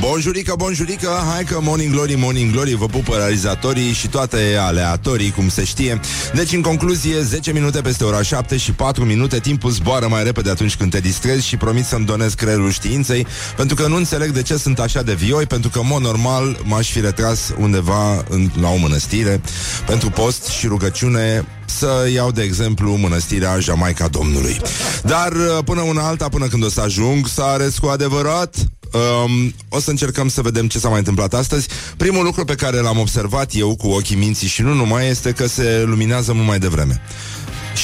Bonjurică, bonjurică, hai că Morning Glory, Morning Glory vă pupă realizatorii și toate aleatorii, cum se știe. Deci, în concluzie, 10 minute peste ora 7 și 4 minute, timpul zboară mai repede atunci când te distrezi și promit să-mi donez creierul științei, pentru că nu înțeleg de ce sunt așa de vioi, pentru că, în mod normal, m-aș fi retras undeva în, la o mănăstire pentru post și rugăciune să iau, de exemplu, mănăstirea Jamaica Domnului. Dar până una alta, până când o să ajung să arăt cu adevărat, Um, o să încercăm să vedem ce s-a mai întâmplat astăzi. Primul lucru pe care l-am observat eu cu ochii minții și nu numai este că se luminează mult mai devreme.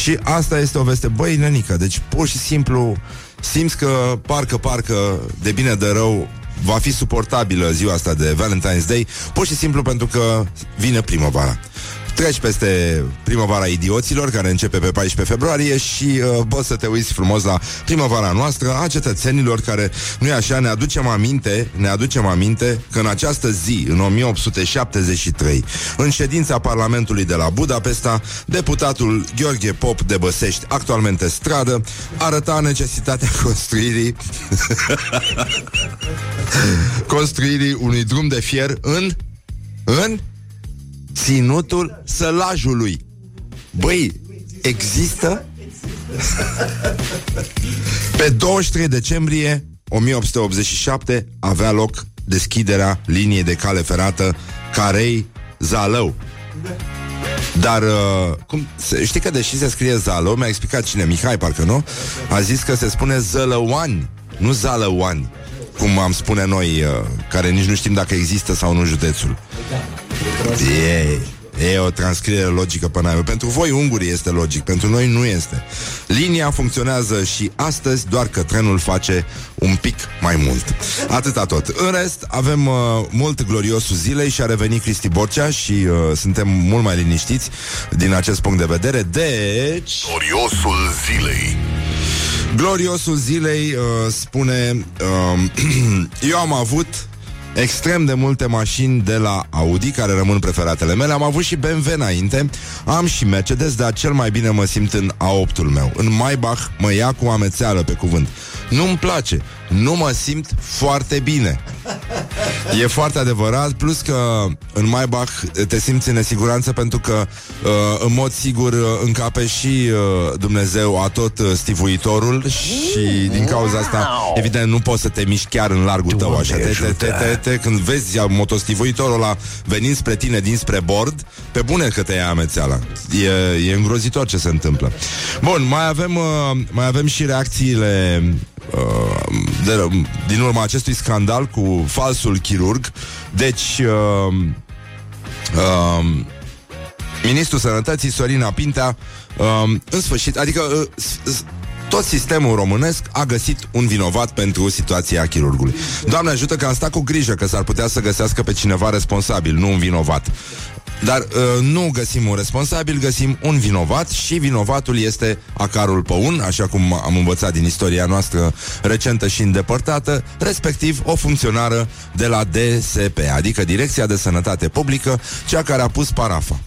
Și asta este o veste, băi, nenică, deci pur și simplu simți că parcă, parcă, de bine de rău, va fi suportabilă ziua asta de Valentine's Day, pur și simplu pentru că vine primăvara. Treci peste primăvara idioților, care începe pe 14 februarie și uh, poți să te uiți frumos la primăvara noastră a cetățenilor care, nu e așa, ne aducem aminte, ne aducem aminte că în această zi, în 1873, în ședința Parlamentului de la Budapesta, deputatul Gheorghe Pop de Băsești, actualmente stradă, arăta necesitatea construirii construirii unui drum de fier în în Ținutul sălajului. Băi, există? Pe 23 decembrie 1887 avea loc deschiderea liniei de cale ferată Carei Zalău. Dar, uh, cum, se, știi că deși se scrie Zalău, mi-a explicat cine, Mihai, parcă nu? A zis că se spune Zălăoani, nu Zalăoani, cum am spune noi, uh, care nici nu știm dacă există sau nu județul. E, e o transcriere logică până aici. Pentru voi ungurii este logic, pentru noi nu este. Linia funcționează și astăzi, doar că trenul face un pic mai mult. Atâta tot. În rest, avem uh, mult gloriosul zilei și a revenit Cristi Borcea și uh, suntem mult mai liniștiți din acest punct de vedere. Deci... Gloriosul zilei Gloriosul zilei uh, spune uh, Eu am avut extrem de multe mașini de la Audi, care rămân preferatele mele. Am avut și BMW înainte, am și Mercedes, dar cel mai bine mă simt în A8-ul meu. În Maybach mă ia cu amețeală pe cuvânt. Nu-mi place, nu mă simt foarte bine. E foarte adevărat, plus că în Maybach te simți în nesiguranță pentru că uh, în mod sigur uh, încape și uh, Dumnezeu a tot uh, stivuitorul și din cauza asta evident nu poți să te miști chiar în largul tău așa. Te, te, te, te, te, când vezi motostivuitorul ăla venind spre tine dinspre bord, pe bune că te ia amețeala. E, e îngrozitor ce se întâmplă. Bun, mai avem, uh, mai avem și reacțiile uh, de, din urma acestui scandal cu falsul chirurg. Deci, uh, uh, ministrul sănătății, Sorina Pintea, uh, în sfârșit, adică uh, tot sistemul românesc a găsit un vinovat pentru situația chirurgului. Doamne ajută că am stat cu grijă că s-ar putea să găsească pe cineva responsabil, nu un vinovat. Dar uh, nu găsim un responsabil, găsim un vinovat și vinovatul este Acarul Păun, așa cum am învățat din istoria noastră recentă și îndepărtată, respectiv o funcționară de la DSP, adică Direcția de Sănătate Publică, cea care a pus parafa.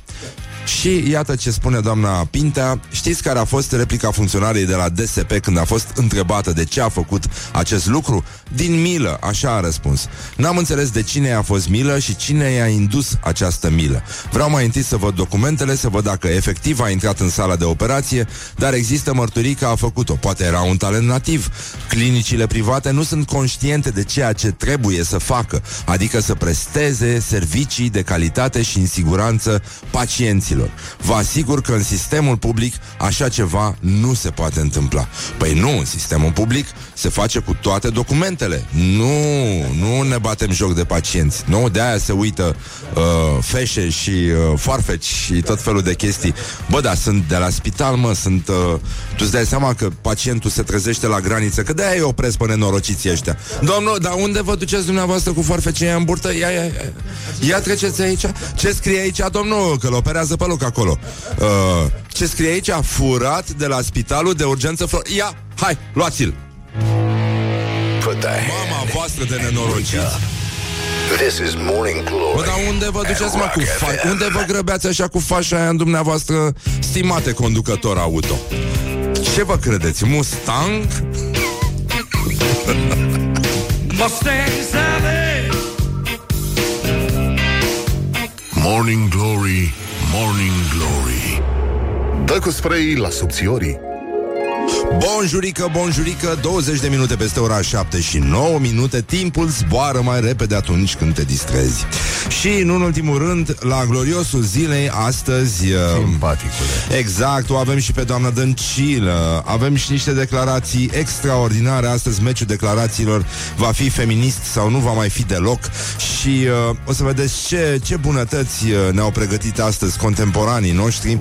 Și iată ce spune doamna Pintea. Știți care a fost replica funcționarii de la DSP Când a fost întrebată de ce a făcut acest lucru? Din milă, așa a răspuns. N-am înțeles de cine a fost milă Și cine i-a indus această milă. Vreau mai întâi să văd documentele Să văd dacă efectiv a intrat în sala de operație Dar există mărturii că a făcut-o. Poate era un talent nativ. Clinicile private nu sunt conștiente de ceea ce trebuie să facă Adică să presteze servicii de calitate și în siguranță pacienților clienților. Vă asigur că în sistemul public așa ceva nu se poate întâmpla. Păi nu, în sistemul public se face cu toate documentele. Nu, nu ne batem joc de pacienți. Nu, de aia se uită uh, feșe și uh, foarfeci și tot felul de chestii. Bă, da, sunt de la spital, mă, sunt... Uh, tu îți dai seama că pacientul se trezește la graniță, că de-aia îi opresc pe nenorociții ăștia. Domnul, dar unde vă duceți dumneavoastră cu foarfecii în burtă? Ia, ia, ia. Ia treceți aici. Ce scrie aici, domnul? Că-l operează pe loc acolo. Uh, ce scrie aici? Furat de la spitalul de urgență Flor... Ia, hai, luați-l! Mama voastră de nenorocit. This is Morning Glory. Bă, dar unde vă duceți, mă, cu fa- Unde vă grăbeați așa cu fașa aia în dumneavoastră, stimate conducător auto? Ce vă credeți? Mustang? Mustang Sally. Morning Glory, Morning Glory. Dă cu spray la subțiorii Bonjurică, bonjurică 20 de minute peste ora 7 și 9 minute. Timpul zboară mai repede atunci când te distrezi. Și, nu în ultimul rând, la gloriosul zilei Astăzi uh, Simpaticule. Exact, o avem și pe doamna Dăncilă. Avem și niște declarații extraordinare. Astăzi meciul declarațiilor Va fi feminist sau nu va mai fi deloc. Și uh, o să vedeți ce, ce bunătăți uh, ne-au pregătit astăzi Contemporanii noștri.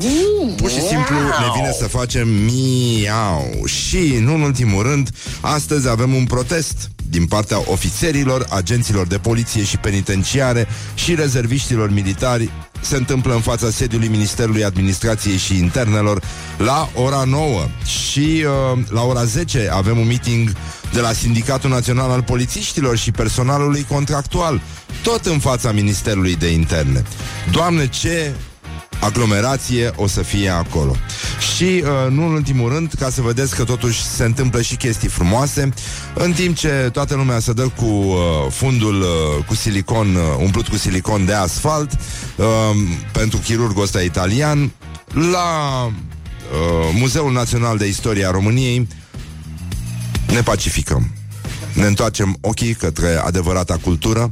Pur și simplu ne vine să facem miau Și, nu în ultimul rând Astăzi avem un protest din partea ofițerilor, agenților de poliție și penitenciare și rezerviștilor militari se întâmplă în fața sediului Ministerului Administrației și Internelor la ora 9 și uh, la ora 10 avem un meeting de la Sindicatul Național al Polițiștilor și personalului contractual, tot în fața Ministerului de Interne. Doamne, ce aglomerație o să fie acolo. Și, uh, nu în ultimul rând, ca să vedeți că totuși se întâmplă și chestii frumoase, în timp ce toată lumea se dă cu uh, fundul uh, cu silicon, uh, umplut cu silicon de asfalt, uh, pentru chirurgul ăsta italian, la uh, Muzeul Național de Istoria României ne pacificăm. Ne întoarcem ochii către adevărata cultură,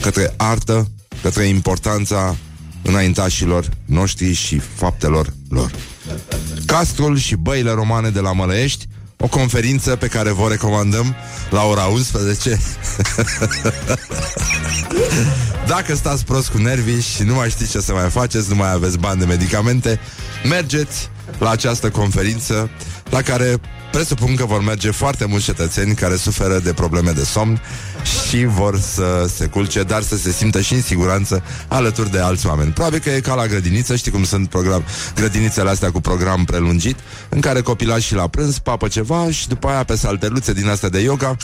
către artă, către importanța înaintașilor noștri și faptelor lor. Castrul și băile romane de la Mălăiești, o conferință pe care vă recomandăm la ora 11. Dacă stați prost cu nervii și nu mai știți ce să mai faceți, nu mai aveți bani de medicamente, mergeți la această conferință la care presupun că vor merge foarte mulți cetățeni care suferă de probleme de somn și vor să se culce, dar să se simtă și în siguranță alături de alți oameni. Probabil că e ca la grădiniță, știi cum sunt program, grădinițele astea cu program prelungit, în care copilașii la prânz papă ceva și după aia pe salteluțe din astea de yoga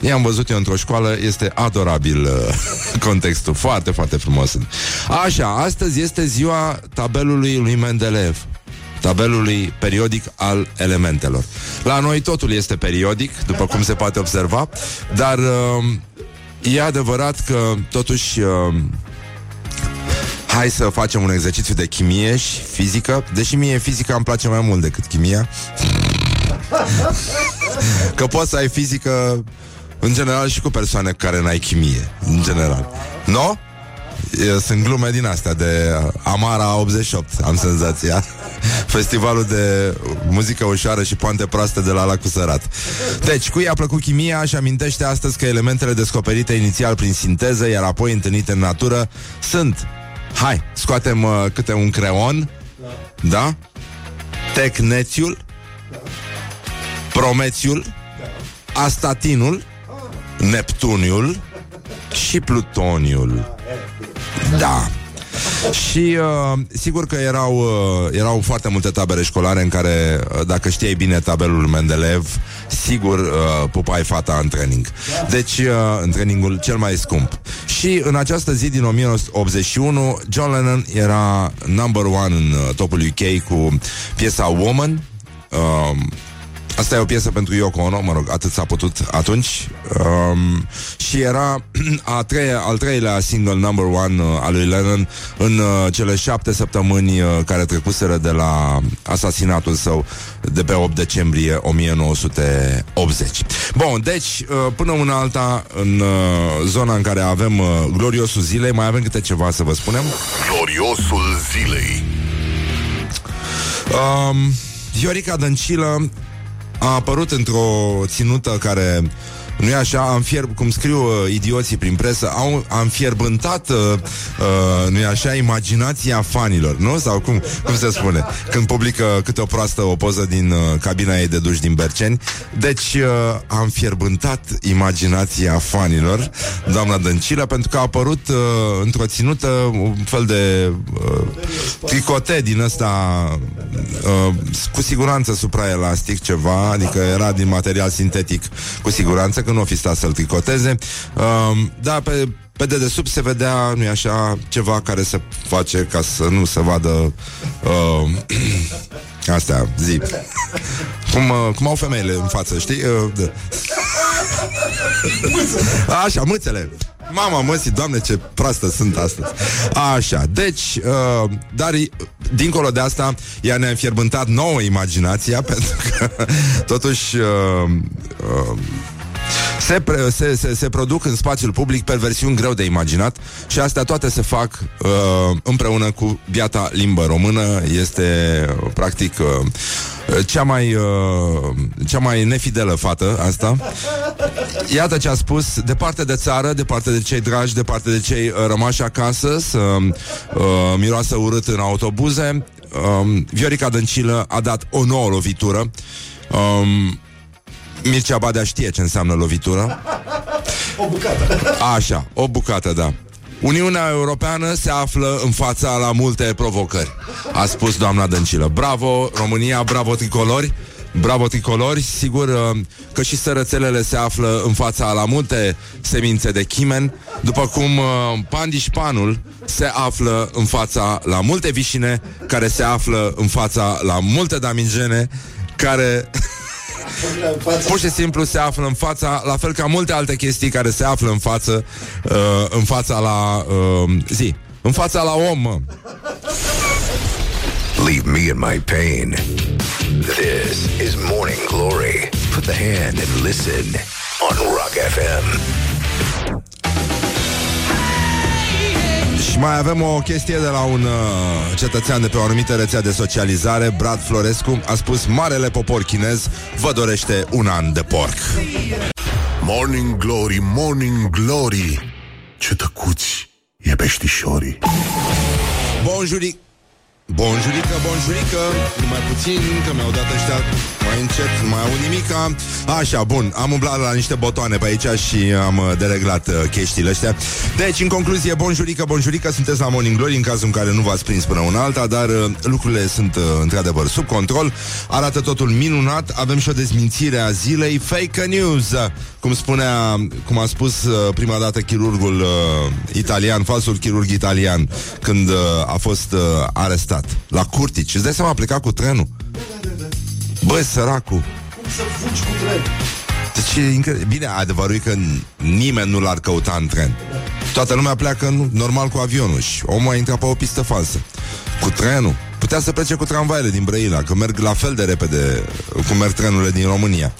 I-am văzut eu într-o școală, este adorabil uh, contextul, foarte, foarte frumos. Așa, astăzi este ziua tabelului lui Mendeleev tabelului periodic al elementelor. La noi totul este periodic, după cum se poate observa, dar uh, e adevărat că totuși uh, hai să facem un exercițiu de chimie și fizică, deși mie fizica îmi place mai mult decât chimia. că poți să ai fizică în general și cu persoane cu care n-ai chimie, în general. Nu? No? Sunt glume din astea de Amara 88, am senzația. Festivalul de muzică ușoară și poante proaste de la Lacul Sărat. Deci, cui a plăcut chimia și amintește astăzi că elementele descoperite inițial prin sinteză, iar apoi întâlnite în natură, sunt Hai, scoatem uh, câte un creon Da? Tecnețiul Promețiul Astatinul Neptuniul și Plutoniul. Da. Și uh, sigur că erau, uh, erau foarte multe tabere școlare în care, uh, dacă știai bine tabelul Mendeleev, sigur uh, pupai fata în training. Deci, uh, în trainingul cel mai scump. Și în această zi din 1981, John Lennon era number one în uh, topul UK cu piesa Woman. Uh, Asta e o piesă pentru Yoko Ono, mă rog, atât s-a putut atunci. Um, și era a treia, al treilea single number one uh, al lui Lennon în uh, cele șapte săptămâni uh, care trecuseră de la asasinatul său de pe 8 decembrie 1980. Bun, deci, uh, până una alta, în uh, zona în care avem uh, gloriosul zilei, mai avem câte ceva să vă spunem. Gloriosul zilei Um, Viorica Dăncilă a apărut într-o ținută care nu e așa, am fierb, cum scriu uh, idioții prin presă, au, am fierbântat, uh, uh, nu e așa, imaginația fanilor, nu? Sau cum, cum se spune? Când publică câte o proastă o poză din uh, cabina ei de duș din Berceni. Deci uh, am fierbântat imaginația fanilor, doamna Dăncilă, pentru că a apărut uh, într-o ținută un fel de uh, tricote din ăsta uh, cu siguranță supraelastic ceva, adică era din material sintetic cu siguranță, că nu o fi stat să-l tricoteze. Uh, da, pe, pe dedesubt se vedea, nu așa, ceva care se face ca să nu se vadă uh, Astea, zi. Cum, uh, cum au femeile în față, știi? Uh, da. Așa, mâțele. Mama măsii, doamne, ce proastă sunt astăzi. Așa, deci, uh, dar dincolo de asta, ea ne-a înfierbântat nouă imaginația, pentru că, totuși, uh, uh, se, pre, se, se, se produc în spațiul public perversiuni greu de imaginat și astea toate se fac uh, împreună cu biata limbă română. Este, uh, practic, uh, cea mai, uh, cea mai nefidelă fată asta. Iată ce a spus, departe de țară, departe de cei dragi, departe de cei uh, rămași acasă, să uh, miroasă urât în autobuze. Uh, Viorica Dăncilă a dat o nouă lovitură. Um, Mircea Badea știe ce înseamnă lovitură. O bucată. Așa, o bucată, da. Uniunea Europeană se află în fața la multe provocări, a spus doamna Dăncilă. Bravo, România, bravo tricolori, bravo tricolori, sigur uh, că și sărățelele se află în fața la multe semințe de chimen, după cum uh, pandișpanul se află în fața la multe vișine, care se află în fața la multe damigene, care pur și simplu se află în fața, la fel ca multe alte chestii care se află în față, uh, în fața la uh, zi, în fața la om. Mă. Leave me in my pain. This is Morning Glory. Put the hand and listen on Rock FM. Și mai avem o chestie de la un uh, cetățean de pe o anumită rețea de socializare, Brad Florescu, a spus Marele popor chinez vă dorește un an de porc. Morning Glory, Morning Glory. Ce tăcuți e peștișorii Bonjuric Bonjurică, bonjurică. Numai puțin, că mi-au dat ăștia. Mai încet, nu mai au nimica. Așa, bun, am umblat la niște botoane pe aici Și am uh, dereglat uh, chestiile astea. Deci, în concluzie, bonjurică, bonjurică Sunteți la Morning Glory, în cazul în care nu v-ați prins până una alta Dar uh, lucrurile sunt, uh, într-adevăr, sub control. Arată totul minunat. Avem și o dezmințire a zilei. Fake news! Cum spunea, cum a spus uh, prima dată chirurgul uh, italian Falsul chirurg italian Când uh, a fost uh, arestat La Curtici Îți dai seama, a plecat cu trenul Băi, săracul Cum să fugi cu tren? deci e incredibil. Bine, adevărul e că nimeni nu l-ar căuta în tren. Toată lumea pleacă nu, normal cu avionul și omul a intrat pe o pistă falsă. Cu trenul. Putea să plece cu tramvaiele din Brăila, că merg la fel de repede cum merg trenurile din România.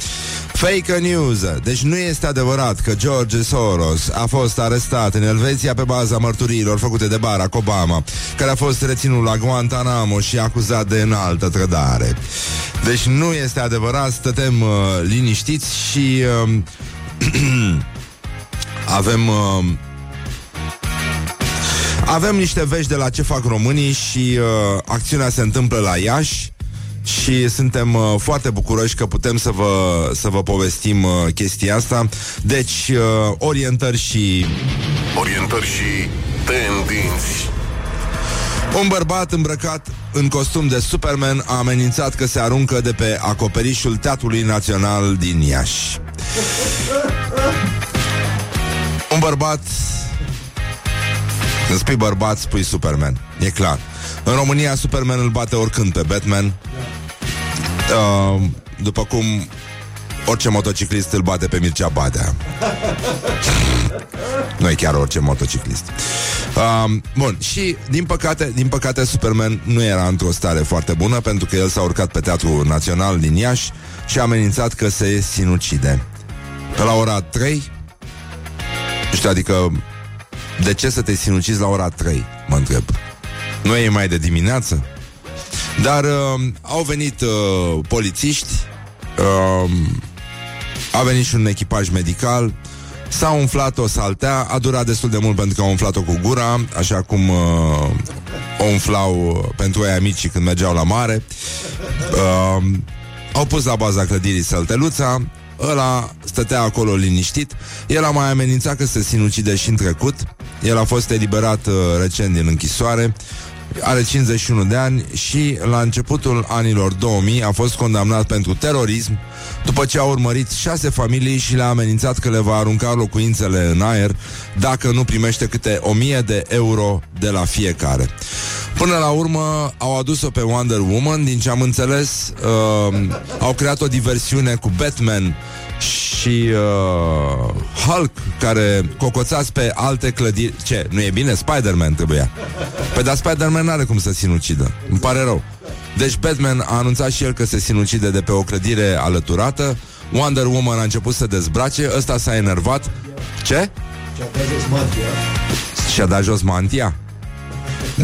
Fake news. Deci nu este adevărat că George Soros a fost arestat în Elveția pe baza mărturiilor făcute de Barack Obama, care a fost reținut la Guantanamo și acuzat de înaltă trădare. Deci nu este adevărat, stătem uh, liniștiți și uh, avem... Uh, avem niște vești de la ce fac românii și uh, acțiunea se întâmplă la Iași și suntem uh, foarte bucuroși că putem să vă, să vă povestim uh, chestia asta. Deci, uh, orientări și... Orientări și tendinți Un bărbat îmbrăcat în costum de Superman a amenințat că se aruncă de pe acoperișul Teatrului Național din Iași. Un bărbat când spui bărbat, spui Superman. E clar. În România, Superman îl bate oricând pe Batman. Uh, după cum orice motociclist îl bate pe Mircea Badea. nu e chiar orice motociclist. Uh, bun, și din păcate, din păcate Superman nu era într-o stare foarte bună pentru că el s-a urcat pe Teatrul Național din Iași și a amenințat că se sinucide. Pe la ora 3 nu știu, adică de ce să te sinucizi la ora 3? Mă întreb. Nu e mai de dimineață? Dar uh, au venit uh, polițiști, uh, a venit și un echipaj medical, s-a umflat o saltea, a durat destul de mult pentru că au umflat-o cu gura, așa cum uh, o umflau pentru ei amici când mergeau la mare. Uh, au pus la baza clădirii sălteluța, ăla stătea acolo liniștit, el a mai amenințat că se sinucide și în trecut, el a fost eliberat uh, recent din închisoare, are 51 de ani și la începutul anilor 2000 a fost condamnat pentru terorism după ce a urmărit șase familii și le-a amenințat că le va arunca locuințele în aer dacă nu primește câte 1000 de euro de la fiecare. Până Până la urmă au adus-o pe Wonder Woman, din ce am înțeles, uh, au creat o diversiune cu Batman și uh, Hulk care cocoțați pe alte clădiri. Ce? Nu e bine? Spider-Man trebuia. Pe dar Spider-Man n-are cum să sinucidă. Îmi pare rău. Deci Batman a anunțat și el că se sinucide de pe o clădire alăturată. Wonder Woman a început să dezbrace, ăsta s-a enervat. Ce? Și-a dat jos mantia. Și-a dat jos mantia?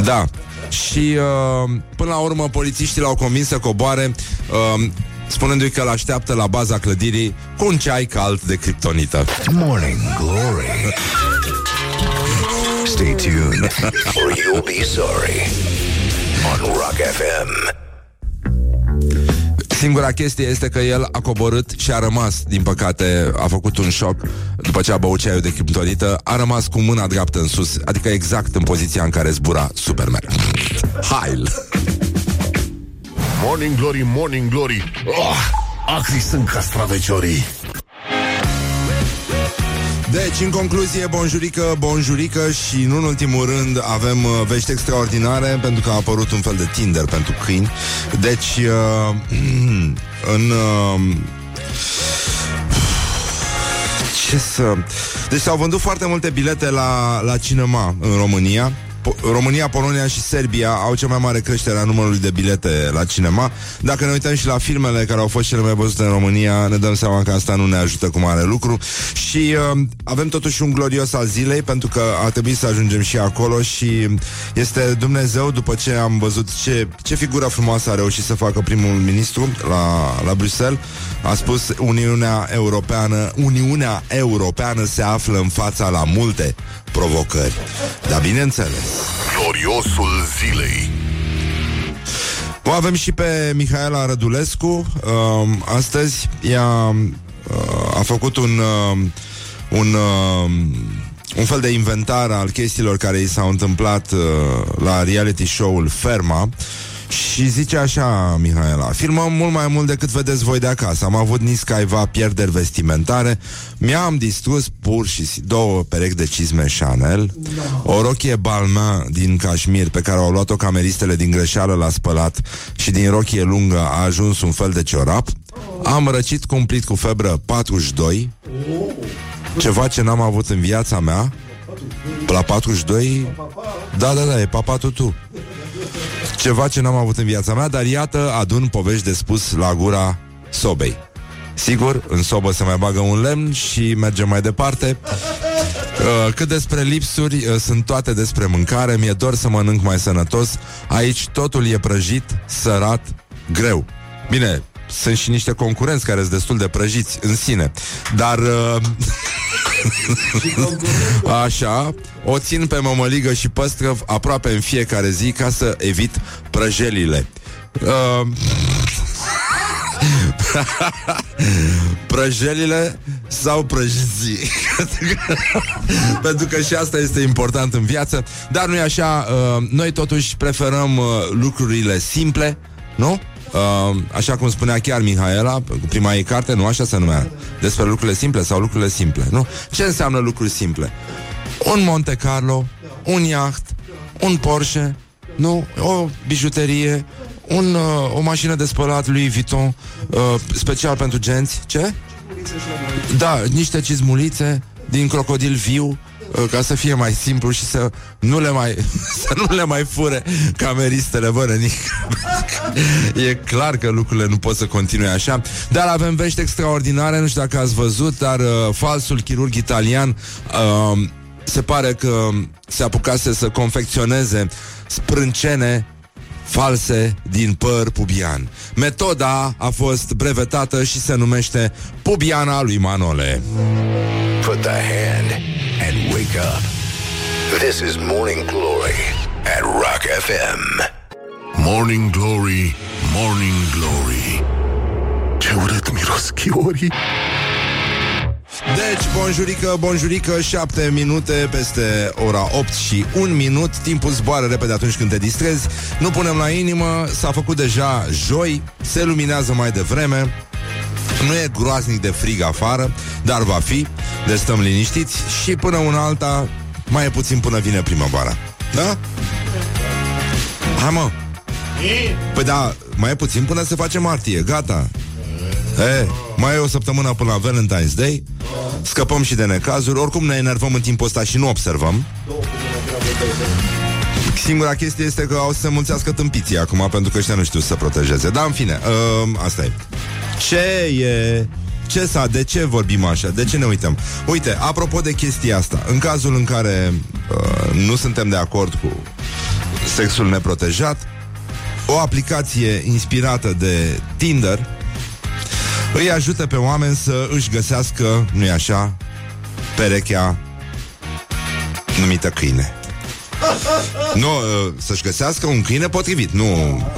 Da. Și uh, până la urmă polițiștii l-au convins să coboare uh, spunându-i că l-așteaptă la baza clădirii cu un ceai cald de criptonită. Morning Glory. Stay tuned or you'll be sorry on Rock FM. Singura chestie este că el a coborât și a rămas, din păcate, a făcut un șoc după ce a băut ceaiul de criptonită, a rămas cu mâna dreaptă în sus, adică exact în poziția în care zbura Superman. Hail! Morning Glory, Morning Glory oh, Acri sunt castraveciorii Deci, în concluzie, bonjurică, bonjurică și, nu în ultimul rând, avem uh, vești extraordinare pentru că a apărut un fel de Tinder pentru câini. Deci, uh, în... Uh, ce să... Deci s-au vândut foarte multe bilete la, la cinema în România. Po- România, Polonia și Serbia au cea mai mare creștere a numărului de bilete la cinema. Dacă ne uităm și la filmele care au fost cele mai văzute în România, ne dăm seama că asta nu ne ajută cu mare lucru. Și uh, avem totuși un glorios al zilei, pentru că a trebuit să ajungem și acolo și este Dumnezeu, după ce am văzut ce, ce figură frumoasă a reușit să facă primul ministru la, la Bruxelles, a spus Uniunea Europeană, Uniunea Europeană se află în fața la multe provocări. Dar bineînțeles, Gloriosul zilei o avem și pe Mihaela Rădulescu. Um, astăzi ea uh, a făcut un, uh, un, uh, un fel de inventar al chestiilor care i s-au întâmplat uh, la reality show-ul Ferma. Și zice așa, Mihaela Filmăm mult mai mult decât vedeți voi de acasă. Am avut niscaiva pierderi vestimentare. Mi-am distrus pur și si- două perechi de cizme Chanel. O rochie Balmain din cașmir Pe care au luat-o cameristele din greșeală La spălat Și din rochie lungă a ajuns un fel de ciorap. Am răcit cumplit cu febră 42 Ceva ce n-am avut în viața mea. La 42 Da, da, da, e papatul tu ceva ce n-am avut în viața mea, dar iată, adun povești de spus la gura sobei. Sigur, în sobă se mai bagă un lemn și mergem mai departe. Uh, cât despre lipsuri, uh, sunt toate despre mâncare, mi-e dor să mănânc mai sănătos. Aici totul e prăjit, sărat, greu. Bine, sunt și niște concurenți care sunt destul de prăjiți în sine. Dar... Uh, Așa, o țin pe mămăligă și păstrăv aproape în fiecare zi ca să evit prăjelile. Uh, prăjelile sau prăjiții Pentru că și asta este important în viață Dar nu e așa uh, Noi totuși preferăm uh, lucrurile simple Nu? Uh, așa cum spunea chiar Mihaela Cu prima ei carte, nu așa se numea Despre lucrurile simple sau lucrurile simple nu? Ce înseamnă lucruri simple? Un Monte Carlo Un iaht Un Porsche nu? O bijuterie un, uh, o mașină de spălat Louis Vuitton uh, special pentru genți. Ce? Da, niște cizmulițe din crocodil viu uh, ca să fie mai simplu și să nu le mai să nu le mai fure cameristele, bă, nenic. E clar că lucrurile nu pot să continue așa, dar avem vești extraordinare, nu știu dacă ați văzut, dar uh, falsul chirurg italian uh, se pare că se apucase să confecționeze sprâncene false din păr pubian. Metoda a fost brevetată și se numește pubiana lui Manole. Put the hand and wake up. This is Morning Glory at Rock FM. Morning Glory, Morning Glory Ce urât miros chiorii Deci, bonjurică, bonjurică, 7 minute peste ora 8 și 1 minut. Timpul zboară repede atunci când te distrezi. Nu punem la inimă, s-a făcut deja joi. Se luminează mai devreme. Nu e groaznic de frig afară, dar va fi, deci stăm liniștiți și până una alta, mai e puțin până vine primăvara. Da? Hai mă. Păi da, mai e puțin până se face martie. Gata E, mai e o săptămână până la Valentine's Day. Scăpăm și de necazuri. Oricum ne enervăm în timpul ăsta și nu observăm. Singura chestie este că au să se mulțească tâmpiții acum Pentru că ăștia nu știu să se protejeze. Dar în fine, uh, asta e. Ce e... Ce sa, de ce vorbim așa? De ce ne uităm? Uite, apropo de chestia asta În cazul în care uh, nu suntem de acord cu sexul neprotejat O aplicație inspirată de Tinder Îi ajută pe oameni să își găsească, nu-i așa, perechea numită câine nu, uh, să-și găsească un câine potrivit Nu,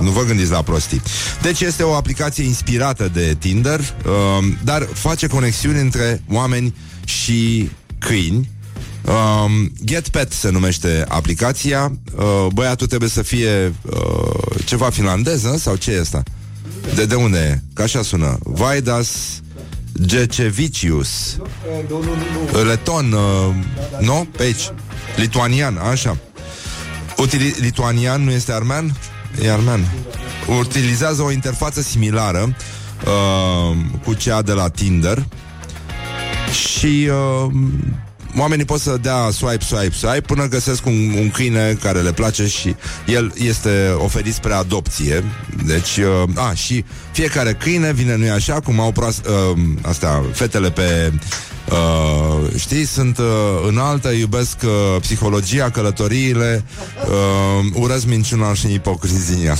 nu vă gândiți la prostii Deci este o aplicație inspirată de Tinder uh, Dar face conexiuni între oameni și câini Um, Get Pet se numește aplicația uh, Băiatul trebuie să fie uh, Ceva finlandez, nu? sau ce e asta? De, de unde e? Că așa sună Vaidas Gecevicius Leton uh, Nu? Pe aici Lituanian, așa Utili- lituanian nu este armean? E armean. Utilizează o interfață similară uh, cu cea de la Tinder și uh, oamenii pot să dea swipe, swipe, swipe până găsesc un, un câine care le place și el este oferit spre adopție. Deci, uh, a, și fiecare câine vine, nu-i așa, cum au proas- uh, astea, fetele pe Uh, știi, sunt uh, înaltă, iubesc uh, psihologia, călătoriile, uh, urăsc minciuna și ipocrizia.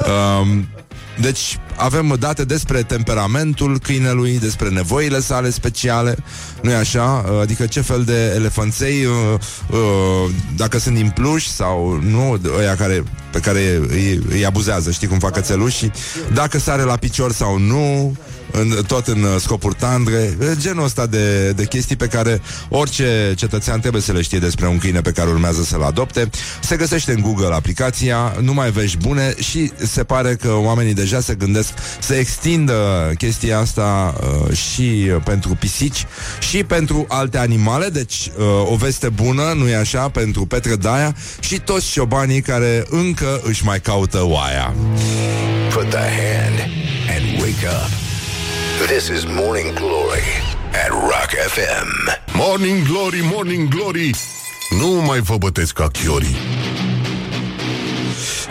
uh, deci avem date despre temperamentul câinelui, despre nevoile sale speciale, nu e așa? Adică ce fel de elefanței, uh, uh, dacă sunt din pluș sau nu, ăia care, pe care îi, îi abuzează, știi cum fac cățelușii, dacă sare la picior sau nu, în, tot în uh, scopuri tandre, genul ăsta de, de chestii pe care orice cetățean trebuie să le știe despre un câine pe care urmează să-l adopte. Se găsește în Google aplicația, nu mai vești bune și se pare că oamenii deja se gândesc să extindă chestia asta uh, și pentru pisici și pentru alte animale, deci uh, o veste bună, nu e așa, pentru Petre Daia și toți șobanii care încă își mai caută oaia. Put the hand and wake up. This is Morning Glory at Rock FM. Morning Glory, Morning Glory Nu mai vă bătesc ca chiorii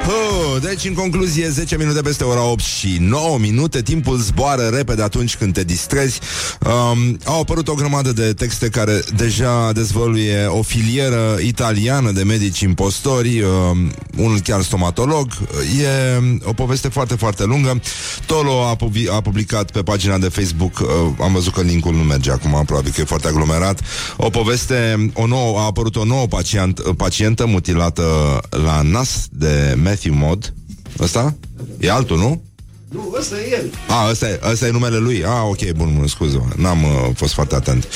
Oh, deci, în concluzie, 10 minute peste ora 8 și 9 minute, timpul zboară repede atunci când te distrezi. Um, au apărut o grămadă de texte care deja dezvăluie o filieră italiană de medici impostori, um, unul chiar stomatolog. E o poveste foarte, foarte lungă. Tolo a, pu- a publicat pe pagina de Facebook, uh, am văzut că linkul nu merge acum, probabil că e foarte aglomerat, o poveste, o nouă, a apărut o nouă pacient, pacientă mutilată la nas de Matthew Mod. Ăsta? E altul, nu? Nu, ăsta e el. A, ăsta e, ăsta e numele lui. A, ok, bun, mă scuze N-am uh, fost foarte atent.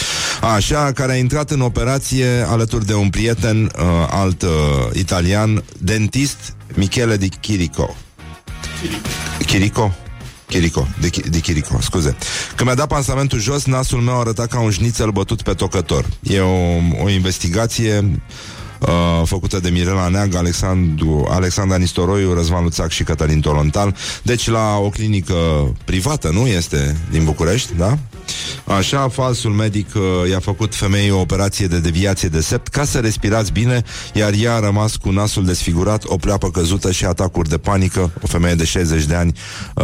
Așa, care a intrat în operație alături de un prieten uh, alt uh, italian, dentist, Michele Di Chirico. Chirico? Chirico, de, Chi- de Chirico, scuze. Când mi-a dat pansamentul jos, nasul meu arăta ca un șnițel bătut pe tocător. E o, o investigație uh, făcută de Mirela Neag, Alexandru, Alexandra Nistoroiu, Răzvan Luțac și Cătălin Tolontal. Deci la o clinică privată, nu? Este din București, da? Așa, falsul medic uh, i-a făcut femeii o operație de deviație de sept ca să respirați bine, iar ea a rămas cu nasul desfigurat, o pleapă căzută și atacuri de panică. O femeie de 60 de ani uh,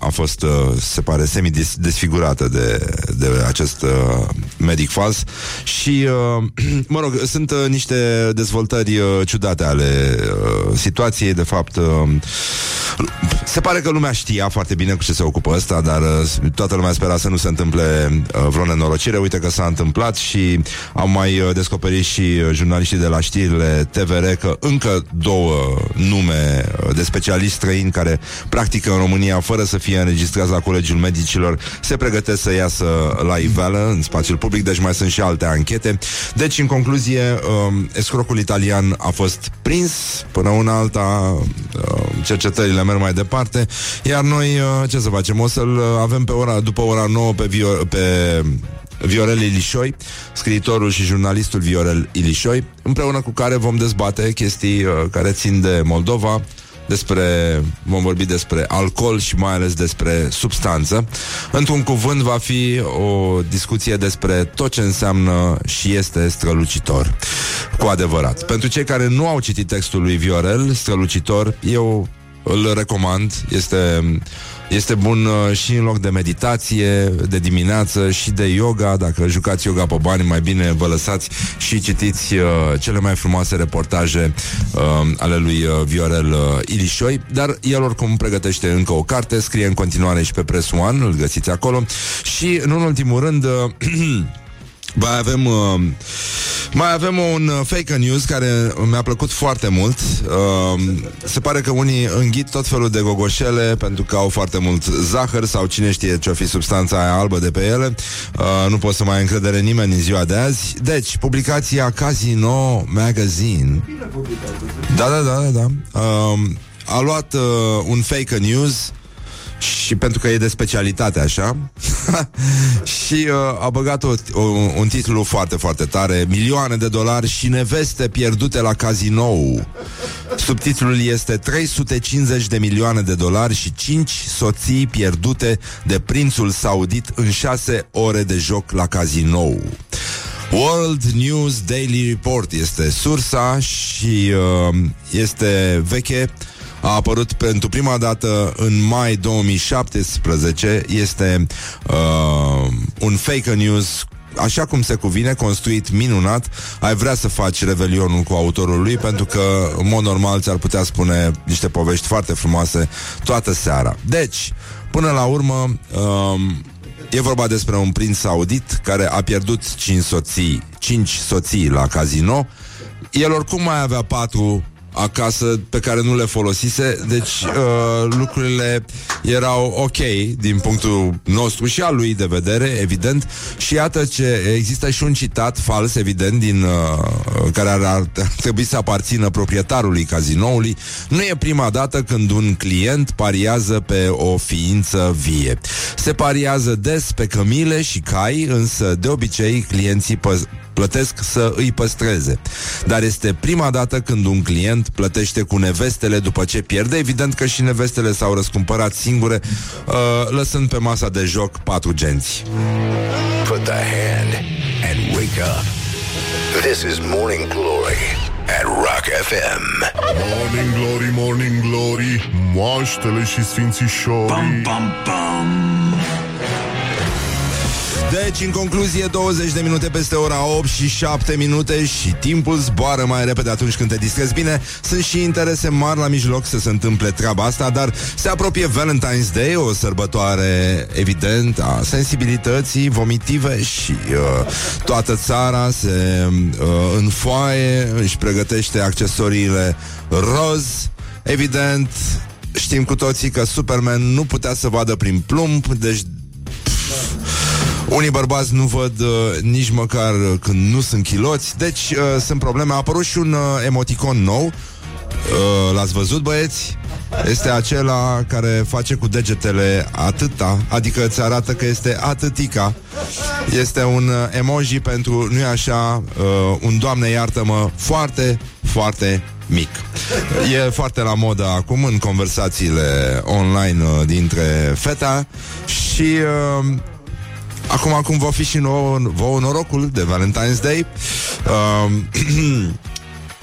a fost, uh, se pare, semi-desfigurată de, de acest uh, medic fals. Și, uh, mă rog, sunt uh, niște dezvoltări uh, ciudate ale uh, situației, de fapt uh, se pare că lumea știa foarte bine cu ce se ocupă ăsta, dar uh, toată lumea spera să nu se întâmple uh, vreo nenorocire. Uite că s-a întâmplat și au mai uh, descoperit și uh, jurnaliștii de la știrile TVR că încă două nume uh, de specialiști străini care practică în România fără să fie înregistrați la Colegiul Medicilor se pregătesc să iasă la iveală în spațiul public, deci mai sunt și alte anchete. Deci, în concluzie, um, escrocul italian a fost prins până una alta, uh, cercetările merg mai departe, iar noi, uh, ce să facem, o să-l uh, avem pe ora, după ora 9 pe, vio- pe Viorel Ilișoi, scriitorul și jurnalistul Viorel Ilișoi, împreună cu care vom dezbate chestii uh, care țin de Moldova, despre, vom vorbi despre alcool și mai ales despre substanță. Într-un cuvânt va fi o discuție despre tot ce înseamnă și este strălucitor. Cu adevărat. Pentru cei care nu au citit textul lui Viorel, strălucitor, eu îl recomand. Este este bun uh, și în loc de meditație, de dimineață și de yoga. Dacă jucați yoga pe bani, mai bine vă lăsați și citiți uh, cele mai frumoase reportaje uh, ale lui uh, Viorel uh, Ilișoi. Dar el oricum pregătește încă o carte, scrie în continuare și pe Press One, îl găsiți acolo. Și, în ultimul rând, uh, Mai avem, uh, mai avem un uh, fake news care mi-a plăcut foarte mult. Uh, se pare că unii înghit tot felul de gogoșele pentru că au foarte mult zahăr sau cine știe ce-o fi substanța aia albă de pe ele. Uh, nu pot să mai încredere nimeni în ziua de azi. Deci, publicația Casino Magazine. Da, da, da, da. da. Uh, a luat uh, un fake news și pentru că e de specialitate așa. Și uh, a băgat o, o, un titlu foarte, foarte tare Milioane de dolari și neveste pierdute la cazinou Subtitlul este 350 de milioane de dolari și 5 soții pierdute de prințul saudit în 6 ore de joc la cazinou World News Daily Report este sursa și uh, este veche a apărut pentru prima dată în mai 2017. Este uh, un fake news așa cum se cuvine, construit minunat, ai vrea să faci revelionul cu autorul lui, pentru că, în mod normal, ți-ar putea spune niște povești foarte frumoase toată seara. Deci, până la urmă, um, e vorba despre un prinț saudit care a pierdut cinci soții, cinci soții la casino. El oricum mai avea patru acasă pe care nu le folosise, deci uh, lucrurile erau ok din punctul nostru și al lui de vedere, evident, și iată ce există și un citat fals, evident, din uh, care ar, ar trebui să aparțină proprietarului cazinoului. Nu e prima dată când un client pariază pe o ființă vie. Se pariază des pe cămile și cai, însă de obicei clienții pă- plătesc să îi păstreze. Dar este prima dată când un client plătește cu nevestele după ce pierde. Evident că și nevestele s-au răscumpărat singure, uh, lăsând pe masa de joc patru genți. Put the hand and wake up. This is Morning Glory at Rock FM. Morning Glory, Morning Glory Moaștele și sfințișorii Pam, pam, pam. Deci, în concluzie, 20 de minute peste ora 8 și 7 minute și timpul zboară mai repede atunci când te distrezi bine. Sunt și interese mari la mijloc să se întâmple treaba asta, dar se apropie Valentine's Day, o sărbătoare evident a sensibilității vomitive și uh, toată țara se uh, înfoaie, își pregătește accesoriile roz. Evident, știm cu toții că Superman nu putea să vadă prin plumb, deci unii bărbați nu văd uh, nici măcar uh, când nu sunt chiloți, deci uh, sunt probleme. A apărut și un uh, emoticon nou. Uh, l-ați văzut, băieți? Este acela care face cu degetele atâta, adică îți arată că este atâtica. Este un uh, emoji pentru, nu-i așa, uh, un doamne iartă-mă foarte, foarte mic. E foarte la modă acum în conversațiile online uh, dintre feta și uh, Acum, acum va fi și nouă, vouă norocul de Valentine's Day. Uh,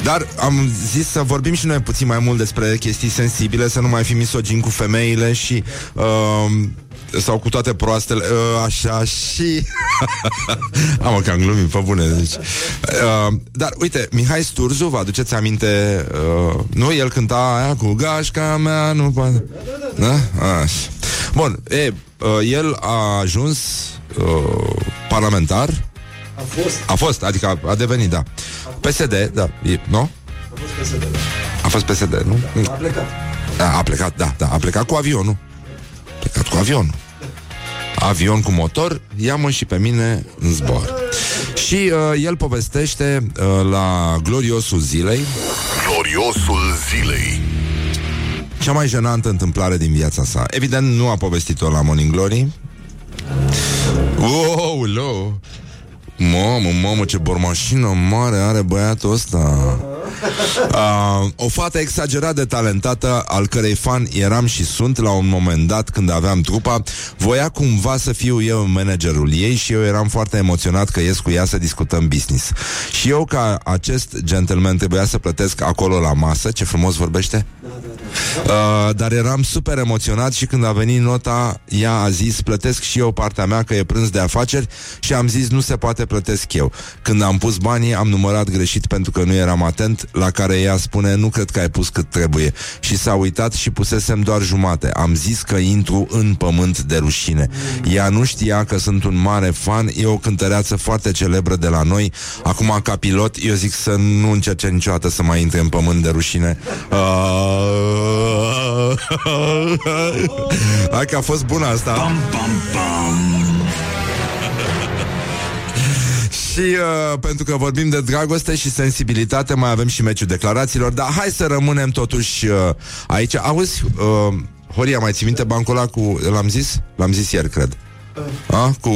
dar am zis să vorbim și noi puțin mai mult despre chestii sensibile, să nu mai fim misogini cu femeile și... Uh, sau cu toate proastele uh, Așa și Am că am glumit, pe bune deci. uh, Dar uite, Mihai Sturzu Vă aduceți aminte uh, Nu, el cânta aia cu gașca mea Nu poate da? Așa. Bun, e, uh, el a ajuns uh, Parlamentar A fost, A fost, adică a, a devenit, da PSD, da, e, nu? a fost PSD, da. A fost PSD, nu? A plecat. Da, a plecat, da, da, a plecat cu avionul. A plecat cu avionul. Avion cu motor, ia-mă și pe mine în zbor. Și uh, el povestește uh, la gloriosul zilei Gloriosul zilei cea mai jenantă întâmplare din viața sa. Evident, nu a povestit-o la Morning Glory. Wow, lo. Mamă, mamă, ce bormașină mare are băiatul ăsta. Uh, O fată exagerat de talentată Al cărei fan eram și sunt La un moment dat când aveam trupa Voia cumva să fiu eu managerul ei Și eu eram foarte emoționat că ies cu ea Să discutăm business. Și eu ca acest gentleman trebuia să plătesc Acolo la masă, ce frumos vorbește Uh, dar eram super emoționat și când a venit nota, ea a zis, plătesc și eu partea mea că e prânz de afaceri și am zis, nu se poate plătesc eu. Când am pus banii, am numărat greșit pentru că nu eram atent, la care ea spune, nu cred că ai pus cât trebuie. Și s-a uitat și pusesem doar jumate. Am zis că intru în pământ de rușine. Ea nu știa că sunt un mare fan, e o cântăreață foarte celebră de la noi. Acum, ca pilot, eu zic să nu încerce niciodată să mai intre în pământ de rușine. Uh... Hai că a fost bună asta. Bam, bam, bam. Și uh, pentru că vorbim de dragoste și sensibilitate Mai avem și meciul declarațiilor Dar hai să rămânem totuși uh, aici. Auzi, uh, Horia, mai ții minte bancul ăla cu... L-am zis? L-am zis ieri, cred. A, cu...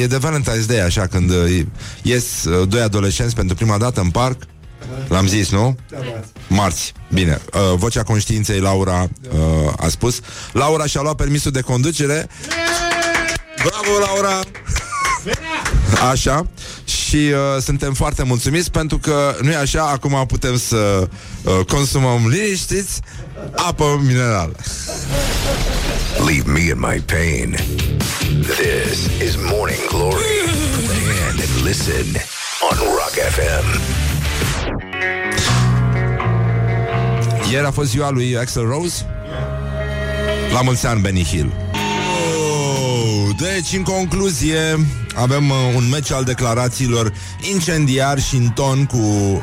E de Valentine's Day, așa, când uh, ies uh, doi adolescenți pentru prima dată în parc L-am zis, nu? Marți. Bine. Uh, vocea conștiinței, Laura, uh, a spus. Laura și-a luat permisul de conducere. Bravo, Laura! Așa. Și uh, suntem foarte mulțumiți pentru că, nu e așa, acum putem să uh, consumăm liniștiți apă minerală. Leave me in my pain. This is Morning Glory. Put the hand and listen on Rock FM. Ieri a fost ziua lui Axel Rose. La mulți ani, Benny Hill. Oh, Deci, în concluzie Avem uh, un meci al declarațiilor Incendiar și în ton Cu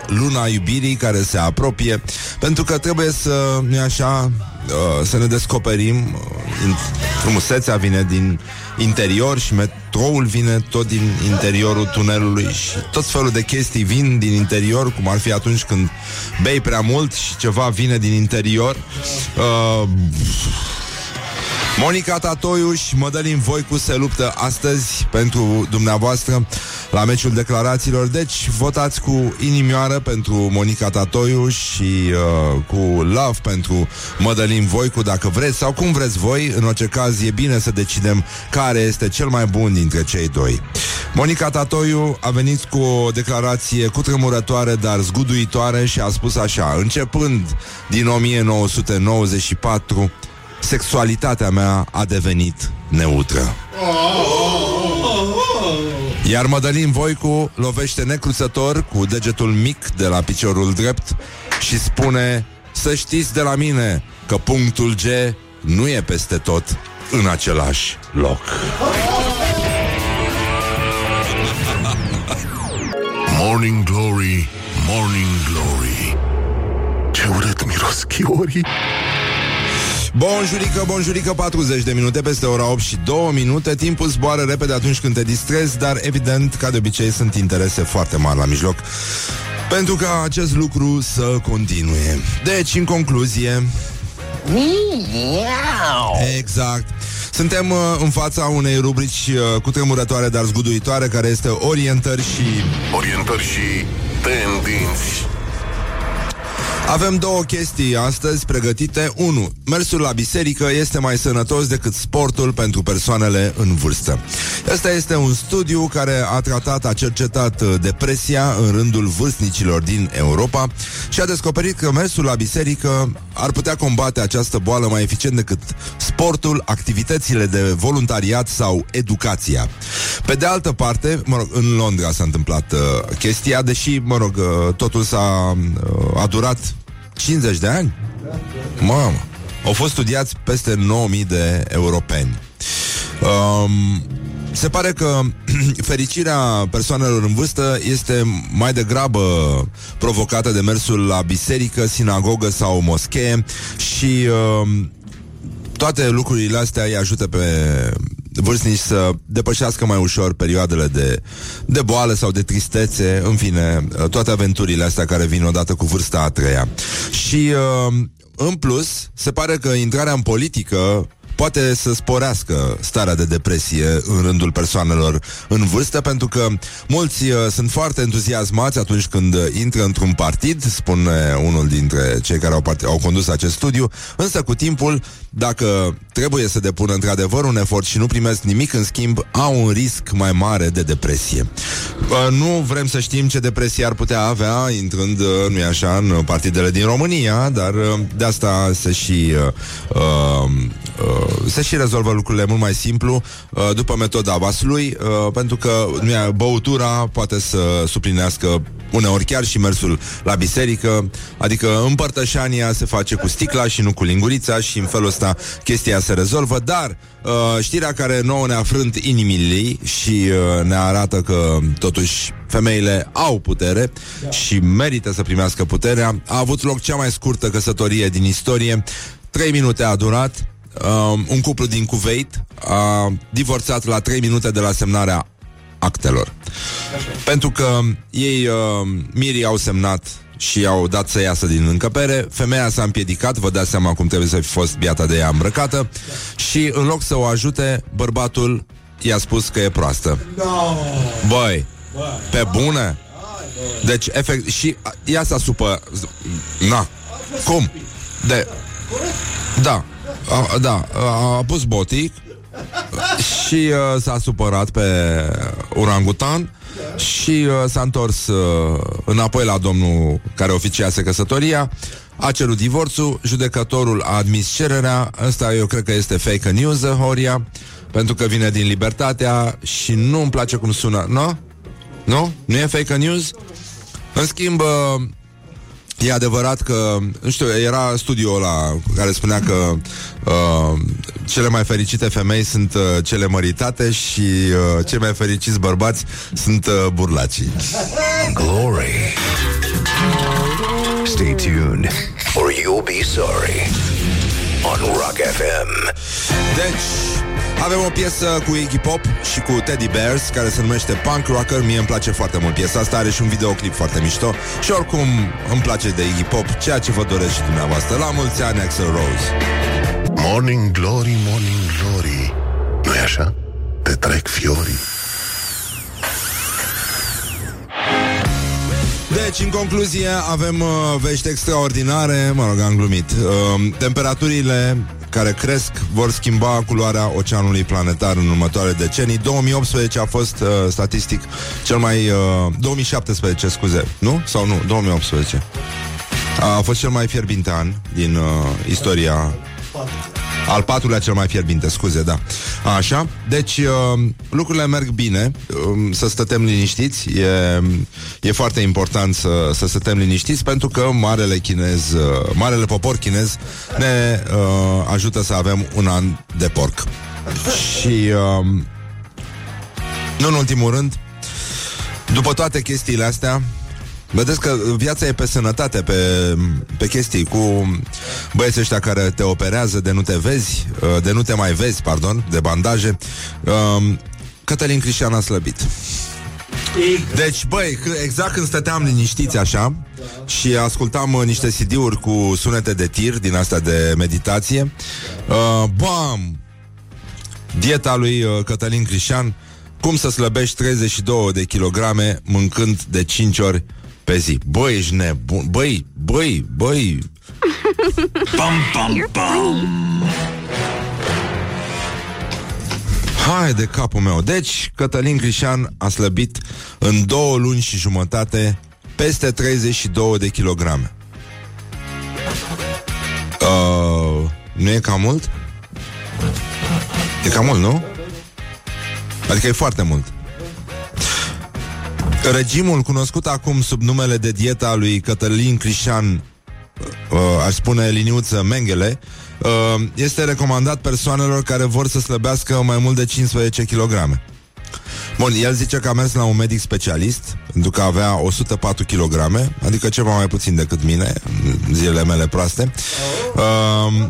luna iubirii care se apropie Pentru că trebuie să Nu așa uh, Să ne descoperim uh, Frumusețea vine din interior Și metroul vine tot din interiorul tunelului Și tot felul de chestii vin din interior Cum ar fi atunci când bei prea mult Și ceva vine din interior. Uh, Monica Tatoiuș și Mădălin Voicu se luptă astăzi pentru dumneavoastră la meciul declarațiilor. Deci votați cu inimioară pentru Monica Tatoiuș și uh, cu love pentru Mădălin Voicu dacă vreți sau cum vreți voi. În orice caz e bine să decidem care este cel mai bun dintre cei doi. Monica Tatoiu a venit cu o declarație cutremurătoare, dar zguduitoare și a spus așa, începând din 1994, sexualitatea mea a devenit neutră. Iar Mădălin Voicu lovește necruțător cu degetul mic de la piciorul drept și spune Să știți de la mine că punctul G nu e peste tot în același loc. Morning Glory, Morning Glory Ce urât miros chiorii Bonjurică, bonjurică, 40 de minute peste ora 8 și 2 minute. Timpul zboară repede atunci când te distrezi Dar evident, ca de obicei, sunt interese foarte mari la mijloc Pentru ca acest lucru să continue. Deci, în concluzie Exact. Suntem uh, în fața unei rubrici uh, cutremurătoare, dar zguduitoare, care este orientări și Orientări și tendinți Avem două chestii astăzi pregătite. 1. Mersul la biserică este mai sănătos decât sportul pentru persoanele în vârstă. Asta este un studiu care a tratat, a cercetat uh, depresia în rândul vârstnicilor din Europa și a descoperit că mersul la biserică ar putea combate această boală mai eficient decât sportul, activitățile de voluntariat sau educația. Pe de altă parte, mă rog, în Londra s-a întâmplat uh, chestia, deși, mă rog, uh, totul s-a uh, a durat 50 de ani? Mamă! Au fost studiați peste 9000 de europeni. Um, se pare că fericirea persoanelor în vârstă este mai degrabă provocată de mersul la biserică, sinagogă sau moschee și um, toate lucrurile astea îi ajută pe vârstnici să depășească mai ușor perioadele de, de boală sau de tristețe, în fine, toate aventurile astea care vin odată cu vârsta a treia. Și, uh, în plus, se pare că intrarea în politică poate să sporească starea de depresie în rândul persoanelor în vârstă, pentru că mulți uh, sunt foarte entuziasmați atunci când uh, intră într-un partid, spune unul dintre cei care au, part- au condus acest studiu, însă cu timpul, dacă trebuie să depună într-adevăr un efort și nu primesc nimic în schimb, au un risc mai mare de depresie. Uh, nu vrem să știm ce depresie ar putea avea intrând, uh, nu e așa, în partidele din România, dar uh, de asta se și uh, uh, uh, se și rezolvă lucrurile mult mai simplu uh, după metoda vasului, uh, pentru că nu e, băutura poate să suplinească uneori chiar și mersul la biserică, adică împărtășania se face cu sticla și nu cu lingurița și în felul ăsta chestia se rezolvă, dar uh, știrea care nouă ne-a frânt inimile și uh, ne arată că totuși femeile au putere da. și merită să primească puterea. A avut loc cea mai scurtă căsătorie din istorie. Trei minute a durat. Uh, un cuplu din Kuwait a divorțat la 3 minute de la semnarea actelor. Pentru că ei, uh, mirii, au semnat și au dat să iasă din încăpere, femeia s-a împiedicat, vă dați seama cum trebuie să fi fost biata de ea îmbrăcată, și în loc să o ajute, bărbatul i-a spus că e proastă. Băi, pe bune? Deci, efect, și a- ea s-a supă... Na, cum? De... Da, a, da, a, a pus botic și uh, s-a supărat pe urangutan și uh, s-a întors uh, înapoi la domnul care oficiase căsătoria, a cerut divorțul, judecătorul a admis cererea, ăsta eu cred că este fake news, Horia, pentru că vine din libertatea și nu îmi place cum sună, nu? Nu? Nu e fake news? În schimb, uh, E adevărat că, nu știu, era studiul ăla care spunea că uh, cele mai fericite femei sunt uh, cele măritate și uh, cei mai fericiți bărbați sunt uh, burlacii. Glory. Stay tuned, or you'll be sorry. On Rock FM. Deci, avem o piesă cu Iggy Pop și cu Teddy Bears care se numește Punk Rocker. Mie îmi place foarte mult piesa asta, are și un videoclip foarte mișto și oricum îmi place de Iggy Pop, ceea ce vă doresc și dumneavoastră. La mulți ani, Axel Rose. Morning Glory, Morning Glory nu e așa? Te trec fiorii Deci, în concluzie, avem uh, vești extraordinare, mă rog, am glumit. Uh, temperaturile care cresc vor schimba culoarea oceanului planetar în următoarele decenii. 2018 a fost uh, statistic cel mai... Uh, 2017, scuze, nu? Sau nu? 2018. A fost cel mai fierbinte an din uh, istoria al patrulea cel mai fierbinte, scuze, da. Așa, deci uh, lucrurile merg bine, uh, să stătem liniștiți, e, e foarte important să, să stătem liniștiți pentru că marele chinez, uh, marele popor chinez ne uh, ajută să avem un an de porc. Și uh, nu în ultimul rând, după toate chestiile astea, Vedeți că viața e pe sănătate, pe, pe chestii cu băieții ăștia care te operează de nu te vezi, uh, de nu te mai vezi, pardon, de bandaje. Um, Cătălin Cristian a slăbit. Deci, băi, c- exact când stăteam liniștiți așa și ascultam uh, niște CD-uri cu sunete de tir din astea de meditație, uh, bam! Dieta lui uh, Cătălin Crișan Cum să slăbești 32 de kilograme Mâncând de 5 ori pe zi. Băi, ești nebun. Băi, băi, băi. Pam, pam, pam. Hai de capul meu. Deci, Cătălin Crișan a slăbit În două luni și jumătate Peste 32 de kilograme. Uh, Nu e cam mult? E cam mult, nu? Adică e foarte mult Regimul cunoscut acum sub numele de dieta lui Cătălin Crișan uh, aș spune liniuță Mengele, uh, este recomandat persoanelor care vor să slăbească mai mult de 15 kg. Bun, el zice că a mers la un medic specialist pentru că avea 104 kg, adică ceva mai puțin decât mine în zilele mele proaste. Uh,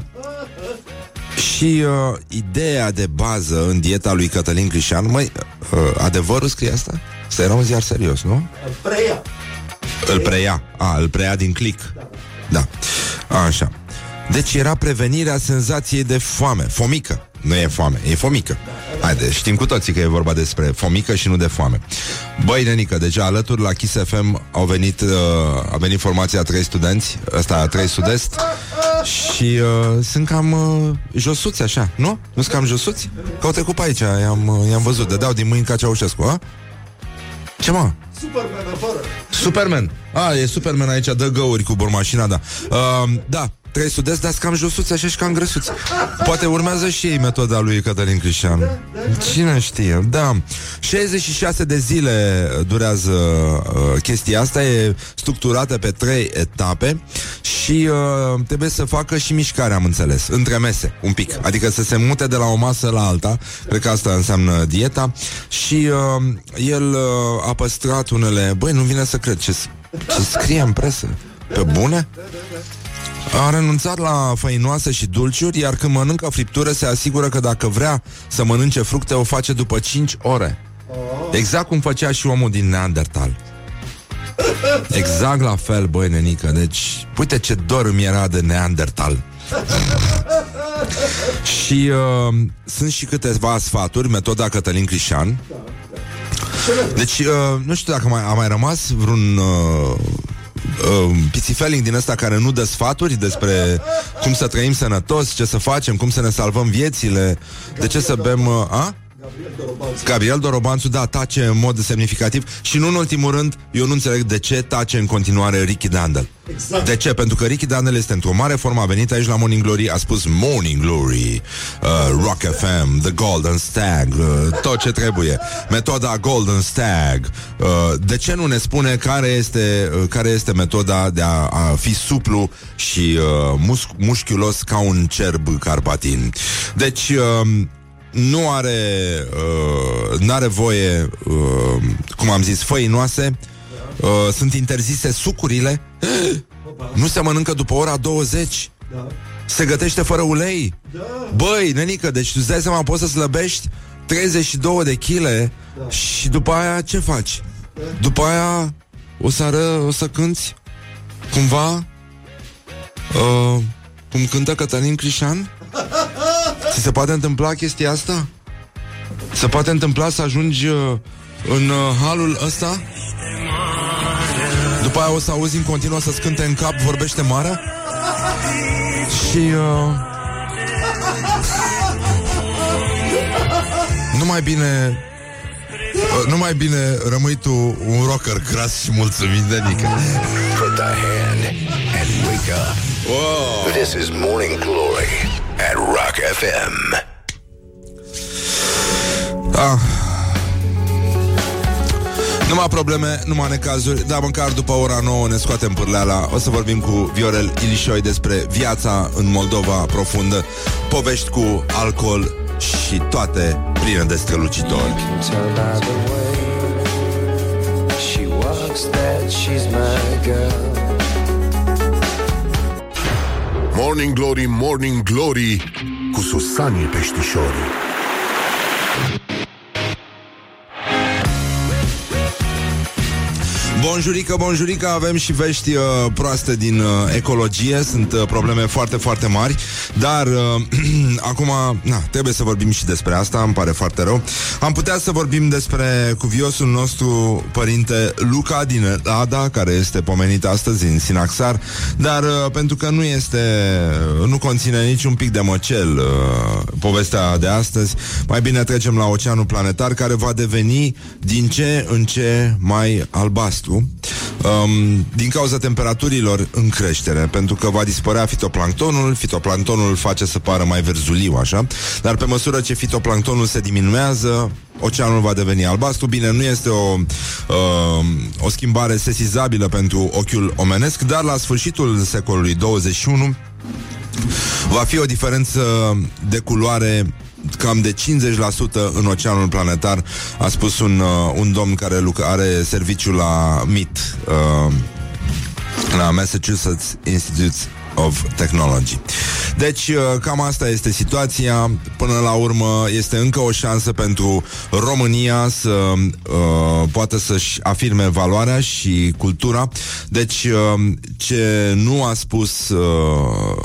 și uh, ideea de bază în dieta lui Cătălin Crișan, măi, uh, adevărul scrie asta? Asta era un ziar serios, nu? Preia. Îl preia. A, îl preia din click. Da. Așa. Deci era prevenirea senzației de foame, fomică. Nu e foame, e fomică. Haide, știm cu toții că e vorba despre fomică și nu de foame. Băi, nenică, deci alături la Kiss FM au venit, uh, a venit formația trei studenți, ăsta trei sud-est, și uh, sunt cam uh, josuți așa, nu? Nu sunt cam josuți? Că au trecut pe aici, i-am, uh, i-am văzut, dădeau din mâini ca Ceaușescu, a? Ce mă? Superman afară. Superman. A, e Superman aici, dă găuri cu bormașina, da. Uh, da, trei sud-est, dar sunt cam josuți așa și cam grăsuți. Poate urmează și ei metoda lui Cătălin Crișan. Cine știe, da. 66 de zile durează uh, chestia asta, e structurată pe trei etape și uh, trebuie să facă și mișcare, am înțeles, între mese, un pic. Adică să se mute de la o masă la alta, cred că asta înseamnă dieta și uh, el uh, a păstrat unele... Băi, nu vine să cred ce, ce scrie în presă. Pe bune? A renunțat la făinoase și dulciuri, iar când mănâncă friptură se asigură că dacă vrea să mănânce fructe, o face după 5 ore. Exact cum făcea și omul din Neandertal. Exact la fel, băi, nenică. Deci, uite ce dor îmi era de Neandertal. și uh, sunt și câteva sfaturi, metoda Cătălin Crișan. Deci, uh, nu știu dacă mai, a mai rămas vreun uh, uh, pițifeling din ăsta care nu dă sfaturi despre cum să trăim sănătos, ce să facem, cum să ne salvăm viețile, de ce să bem... Uh, a? Gabriel Dorobanțu, da, tace în mod semnificativ și nu în ultimul rând, eu nu înțeleg de ce tace în continuare Ricky Dandel. Exact. De ce? Pentru că Ricky Dandel este într-o mare formă, a venit aici la Morning Glory, a spus Morning Glory, uh, Rock FM, The Golden Stag, uh, tot ce trebuie, metoda Golden Stag. Uh, de ce nu ne spune care este, uh, care este metoda de a, a fi suplu și uh, mus- mușchiulos ca un cerb carpatin? Deci, uh, nu are uh, nu are voie uh, cum am zis, făinoase uh, sunt interzise sucurile nu se mănâncă după ora 20 Da. se gătește fără ulei Da. băi, nenică, deci tu îți dai seama poți să slăbești 32 de kg și după aia ce faci? După aia o să ară, o să cânti cumva uh, cum cântă Cătălin Crișan? Ți se poate întâmpla chestia asta? Se poate întâmpla să ajungi uh, în uh, halul ăsta? După aia o să auzi în continuu să scânte în cap Vorbește mare Și uh, Nu mai bine uh, Nu mai bine rămâi tu un rocker gras și mulțumit de nică Put the hand and wake up. wow. This is Morning Glory at Rock FM. Ah. Numai probleme, numai necazuri Dar măcar după ora 9 ne scoatem pârleala O să vorbim cu Viorel Ilișoi Despre viața în Moldova profundă Povești cu alcool Și toate pline de strălucitori can tell by the way she walks that she's my girl. Morning Glory, Morning Glory Cu Susanii Peștișorii Bonjurică, bonjurică, avem și vești uh, proaste din uh, ecologie, sunt uh, probleme foarte, foarte mari, dar uh, acum, na, trebuie să vorbim și despre asta, îmi pare foarte rău. Am putea să vorbim despre cuviosul nostru părinte Luca din Ada, care este pomenit astăzi în Sinaxar, dar uh, pentru că nu este, nu conține niciun pic de măcel uh, povestea de astăzi, mai bine trecem la Oceanul Planetar, care va deveni din ce în ce mai albastru um, din cauza temperaturilor în creștere, pentru că va dispărea fitoplanctonul, fitoplanctonul face să pară mai verzuliu așa, dar pe măsură ce fitoplanctonul se diminuează, oceanul va deveni albastru. Bine, nu este o, uh, o schimbare sesizabilă pentru ochiul omenesc, dar la sfârșitul secolului 21 va fi o diferență de culoare cam de 50% în oceanul planetar, a spus un, uh, un domn care luc- are serviciu la MIT, uh, la Massachusetts Institute of Technology. Deci, uh, cam asta este situația. Până la urmă, este încă o șansă pentru România să uh, poată să-și afirme valoarea și cultura. Deci, uh, ce nu a spus uh,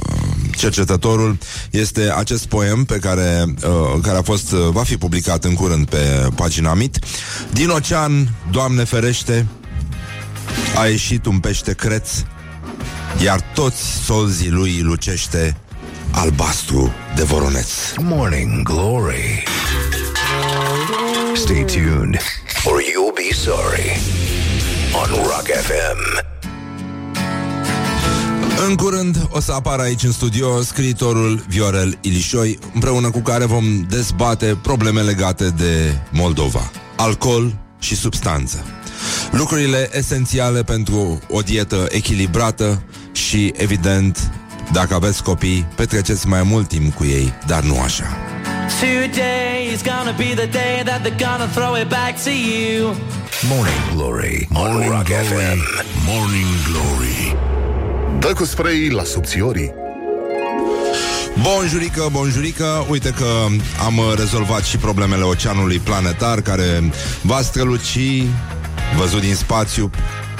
cercetătorul este acest poem pe care, uh, care a fost, uh, va fi publicat în curând pe pagina MIT. Din ocean, Doamne ferește, a ieșit un pește creț, iar toți solzii lui lucește albastru de voroneț. Morning Glory. Stay tuned, or you'll be sorry. On Rock FM. În curând o să apară aici în studio scriitorul Viorel Ilișoi, împreună cu care vom dezbate probleme legate de Moldova. Alcool și substanță. Lucrurile esențiale pentru o dietă echilibrată și, evident, dacă aveți copii, petreceți mai mult timp cu ei, dar nu așa. Today is gonna be the day that they're gonna throw it back to you. Morning Glory on Rock FM. Morning Glory Dă cu spray la subțiorii Bonjurică, bonjurică Uite că am uh, rezolvat și problemele oceanului planetar Care va străluci Văzut din spațiu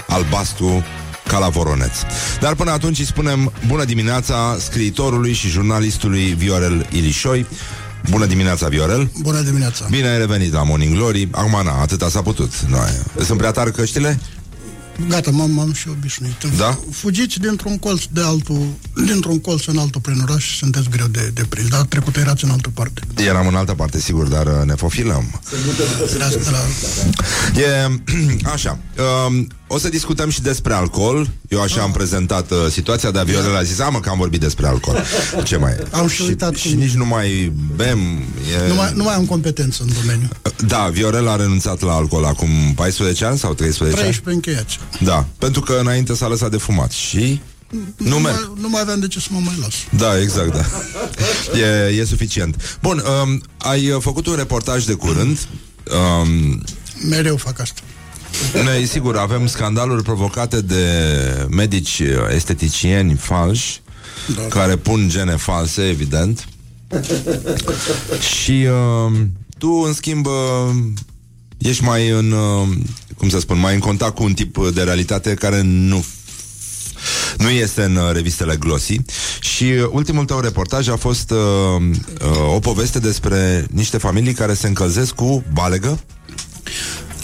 Albastru ca la voroneț Dar până atunci îi spunem Bună dimineața scriitorului și jurnalistului Viorel Ilișoi Bună dimineața, Viorel Bună dimineața. Bine ai revenit la Morning Glory Acum, na, atâta s-a putut Noi. Sunt prea tari căștile? Gata, m-am, m-am și obișnuit. Da? Fugiți dintr-un colț de altul, dintr-un colț în altul prin oraș și sunteți greu de, de prins. Dar trecut erați în altă parte. Eram în altă parte, sigur, dar uh, ne fofilăm Erați de la... E, așa, um, o să discutăm și despre alcool. Eu așa am prezentat uh, situația, dar Viorel a zis, a, mă, că am vorbit despre alcool. Ce mai e? Am și uitat și, cum- nici nu mai bem. E... Nu mai, nu mai am competență în domeniu. Da, Viorel a renunțat la alcool acum 14 ani sau 13 ani? 13 încheiați. Da, pentru că înainte s-a lăsat de fumat și nu merg. mai, nu mai aveam de ce să mă mai las. Da, exact, da. E, e suficient. Bun, um, ai uh, făcut un reportaj de curând. Um, Mereu fac asta. Noi, sigur, avem scandaluri provocate de medici uh, esteticieni falși Da. care pun gene false, evident. Și uh, tu, în schimb, uh, ești mai în, uh, cum să spun, mai în contact cu un tip de realitate care nu nu este în uh, revistele Glossy și uh, ultimul tău reportaj a fost uh, uh, o poveste despre niște familii care se încălzesc cu balegă.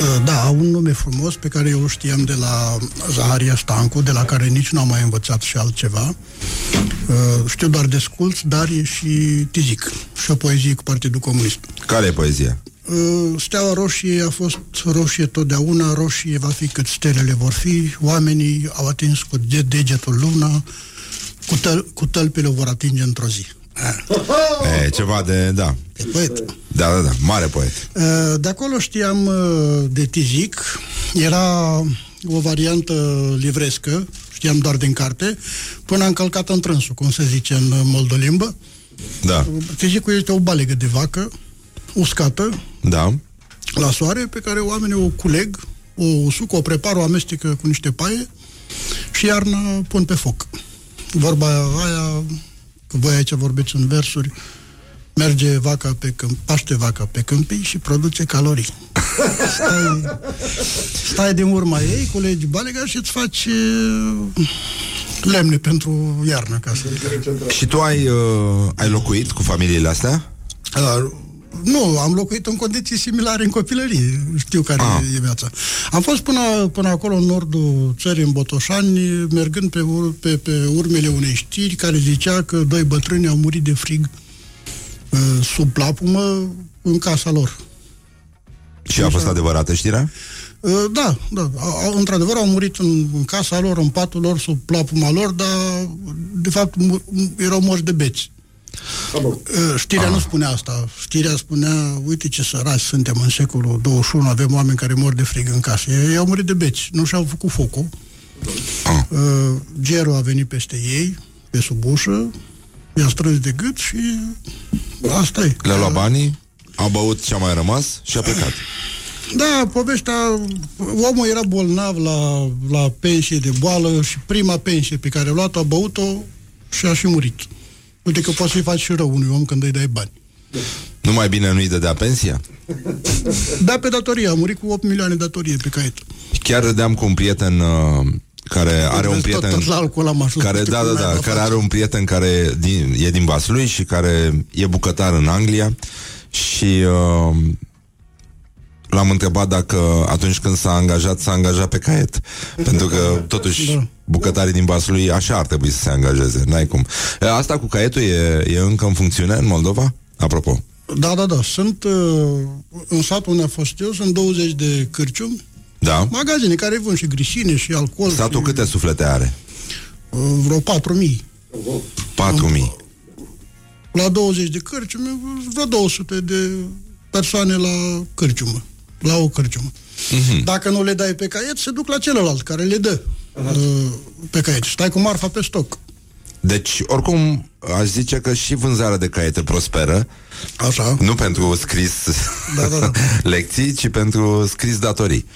Uh, Da, au un nume frumos pe care eu îl știam de la Zaharia Stancu, de la care nici nu am mai învățat și altceva. Uh, Știu doar de sculț, dar e și tizic și o poezie cu Partidul Comunist. Care e poezia? Uh, Steaua roșie a fost roșie totdeauna, roșie va fi cât stelele vor fi, oamenii au atins cu de- degetul luna, cu, tăl- cu tălpile o vor atinge într-o zi. Ah, E, ceva de, da, e poet. da, da, da, mare poet. Uh, De acolo știam uh, de tizic, era o variantă livrescă, știam doar din carte, până am călcat în trânsul, cum se zice în moldolimbă. Da, Tizicul este o balegă de vacă, uscată, da, la soare, pe care oamenii o culeg, o usuc, o prepară, o amestecă cu niște paie și iarna pun pe foc. Vorba aia, că voi aici vorbiți în versuri, merge vaca pe câmp, paște vaca pe câmpii și produce calorii. Stai, stai din urma ei, culegi balega și îți faci uh, lemne pentru iarnă ca să... Și tu ai, uh, ai locuit cu familiile astea? Uh, nu, am locuit în condiții similare în copilărie. Știu care Ah. e viața. Am fost până, până acolo în nordul țării, în Botoșani, mergând pe, ur- pe, pe urmele unei știri care zicea că doi bătrâni au murit de frig uh, sub plapumă în casa lor. Și a fost adevărată știrea? Uh, Da, da. Au- au- Într-adevăr au murit în, în casa lor, în patul lor, sub plapuma lor, dar de fapt mu- erau morți de beți. Uh, Știrea nu spunea asta. Știrea spunea, uite ce săraci suntem în secolul 21, avem oameni care mor de frig în casă. Ei, ei au murit de beți, nu și-au făcut focul. Uh, Gerul a venit peste ei, pe sub ușă, i-a strâns de gât și asta e. Le-a luat banii, a băut ce a mai rămas și a plecat. Da, povestea, omul era bolnav la, la pensie de boală și prima pensie pe care a luat-o, a băut-o și a și murit. Uite că poți să-i faci și rău unui om când îi dai bani. Nu mai bine nu-i dădea pensia? Da, pe datorie, a murit cu 8 milioane datorie pe caiet. Chiar râdeam cu un prieten uh, care are un Vezi, tot- prieten tot la alcool am ajuns, care, știu da, cum da, n-ai da, mă care face. are un prieten care din, e din Vaslui și care e bucătar în Anglia și uh, l-am întrebat dacă atunci când s-a angajat, s-a angajat pe caiet. Pentru că, totuși, Da. bucătarii din Vaslui așa ar trebui să se angajeze. N-ai cum. E, Asta cu caietul e, e încă în funcțiune în Moldova? Apropo. Da, da, da. Sunt uh, în satul unde am fost eu, sunt 20 de cârciumi, Da? magazine care vând și grisine și alcool. Satul și, câte suflete are? Uh, vreo 4.000. 4.000. La 20 de cârciumi, vreo 200 de persoane la cârciumă. La o cârciumă. Mhm. Dacă nu le dai pe caiet, se duc la celălalt care le dă uh, pe caiet. Stai cu marfa pe stoc. Deci, oricum, aș zice că și vânzarea de caiete prosperă, Așa. nu pentru scris Da, da, da. lecții, ci pentru scris datorii.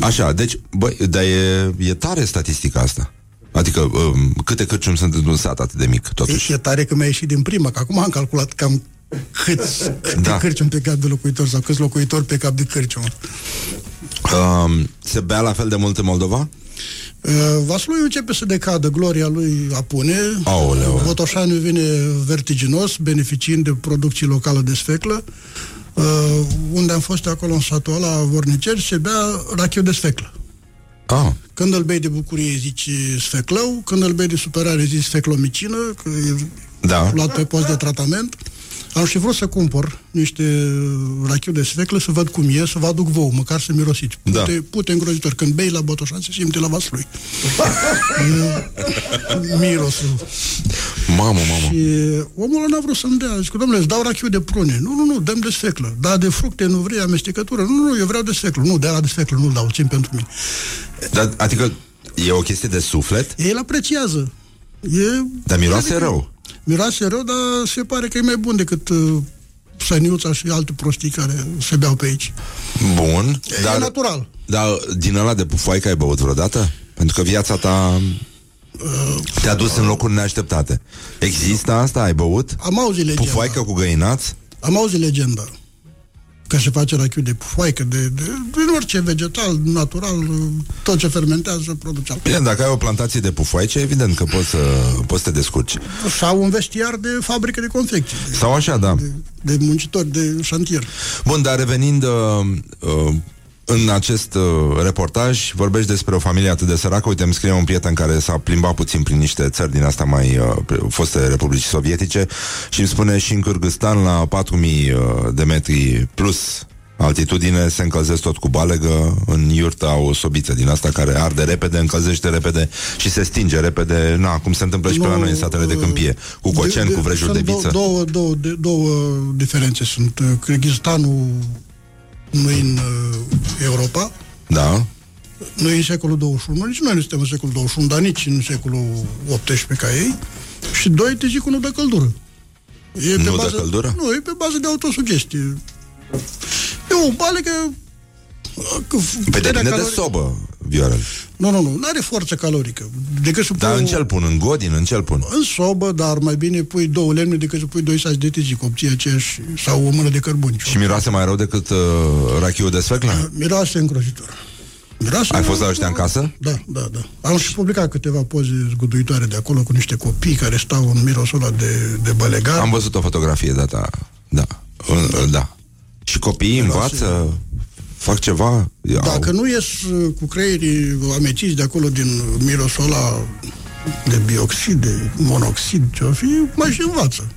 Așa, deci, băi, dar e, e tare statistica asta. Adică, um, câte cârciumi sunt într-un sat atât de mic, totuși. E, e tare că mi-a ieșit din prima, că acum am calculat cam câți, câte Da. da. cârciumi pe cap de locuitor sau câți locuitori pe cap de cârciumă. Um, se bea la fel de mult în Moldova? Uh, Vaslui începe să decadă, gloria lui apune. Aoleu. Botoșaniu vine vertiginos, beneficiind de producții locale de sfeclă. Uh, unde am fost acolo în satul ăla, Vorniceri, se bea rachiu de sfeclă. Ah, Când îl bei de bucurie zici sfeclău, când îl bei de supărare zici sfeclomicină, că e da. luat pe post de tratament. Am și vrut să cumpăr niște rachiu de sfeclă, să văd cum e, să vă aduc vouă, măcar să mirosiți. Da. Pute, pute îngrozitor. Când bei la Botoșan, se simte la vaslui. E Mirosul. Mamă, mamă. Și omul ăla n-a vrut să-mi dea. Zic, domnule, îți dau rachiu de prune. Nu, nu, nu, dăm de sfeclă. Da, de fructe, nu vrei amestecătură. Nu, nu, eu vreau de sfeclă. Nu, de la de sfeclă, nu-l dau, țin pentru mine. Dar, adică, e o chestie de suflet, Ei îl apreciază. E, dar miroase adică- rău. Miroase rău, dar se pare că e mai bun decât uh, săniuța și alte prostii care se beau pe aici. Bun. Dar... E natural. Dar din ăla de pufoaică ai băut vreodată? Pentru că viața ta te-a dus în locuri neașteptate. Există asta? Ai băut? Am auzit legenda. Pufoaică cu găinați? Am auzit legenda. Că se face rachiu de pufoaică, de, de, de orice vegetal, natural, uh, tot ce fermentează produce alcool. Bine, dacă ai o plantație de pufoaice, evident că poți să, poți să te descurci. Sau un vestiar de fabrică de confecții. De, Sau așa, da. de, de muncitori, de șantier. Bun, dar revenind uh, uh, în acest uh, reportaj, vorbești despre o familie atât de săracă. Uite, îmi scrie un prieten care s-a plimbat puțin prin niște țări din asta mai uh, pre- foste republici sovietice și îmi spune și în Kyrgyzstan la 4000 uh, de metri plus altitudine se încălzesc tot cu balegă în iurta o sobiță din asta care arde repede, încălzește repede și se stinge repede, na, cum se întâmplă și pe la noi în satele de câmpie, cu cocen, cu vrejuri de sunt viță. Două, două, două, de- două diferențe sunt. Uh, Kyrgyzstanul nu e în uh, Europa, Da? nu e în secolul 21, nici noi nu suntem în secolul 21, dar nici în secolul 18 ca ei. Și doi, te zic că nu dă căldură. E Nu dă căldură? Nu, e pe bază de autosugestie. E o balegă... că Pe puterea depinde de calorică- sobă, Viorel. Nu, nu, nu, nu are forță calorică. Decât să Dar pui în o- ce pun? În godin? În ce pun? În sobă, dar mai bine pui două lemne decât să pui doi saci de tizic, obții aceeași, sau o mână de cărbuni. Și miroase mai rău decât uh, rachiul de sfeclă? Miroase îngrozitor. Miroase Ai fost la ăștia în casă? Da, da, da. Am și publicat câteva poze zguduitoare de acolo cu niște copii care stau în mirosul ăla de, de bălegar. Am văzut o fotografie data. Da. Uh, Da. Și copiii învață? Fac ceva? Au- Dacă nu ies uh, cu creierii ameciți de acolo din mirosul ăla de bioxid, de monoxid, ce o fi, mai și învață.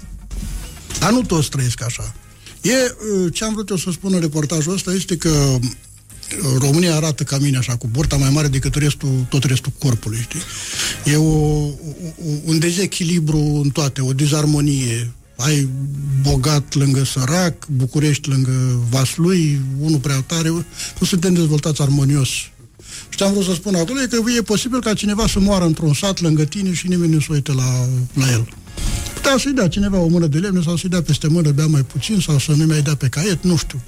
Dar nu toți trăiesc așa. E, uh, ce am vrut eu să spun în reportajul ăsta este că uh, România arată ca mine așa, cu burta mai mare decât restul, tot restul corpului, știi? E o, o, un dezechilibru în toate, o dizarmonie. Ai bogat lângă sărac, București lângă Vaslui, unul prea tare, nu suntem dezvoltați armonios. Și ce am vrut să spun acolo e că e posibil ca cineva să moară într-un sat lângă tine și nimeni nu se uite la, la el. Putea să-i dea cineva o mână de lemne sau să-i dea peste mână, bea mai puțin sau să nu mai dea pe caiet, nu știu.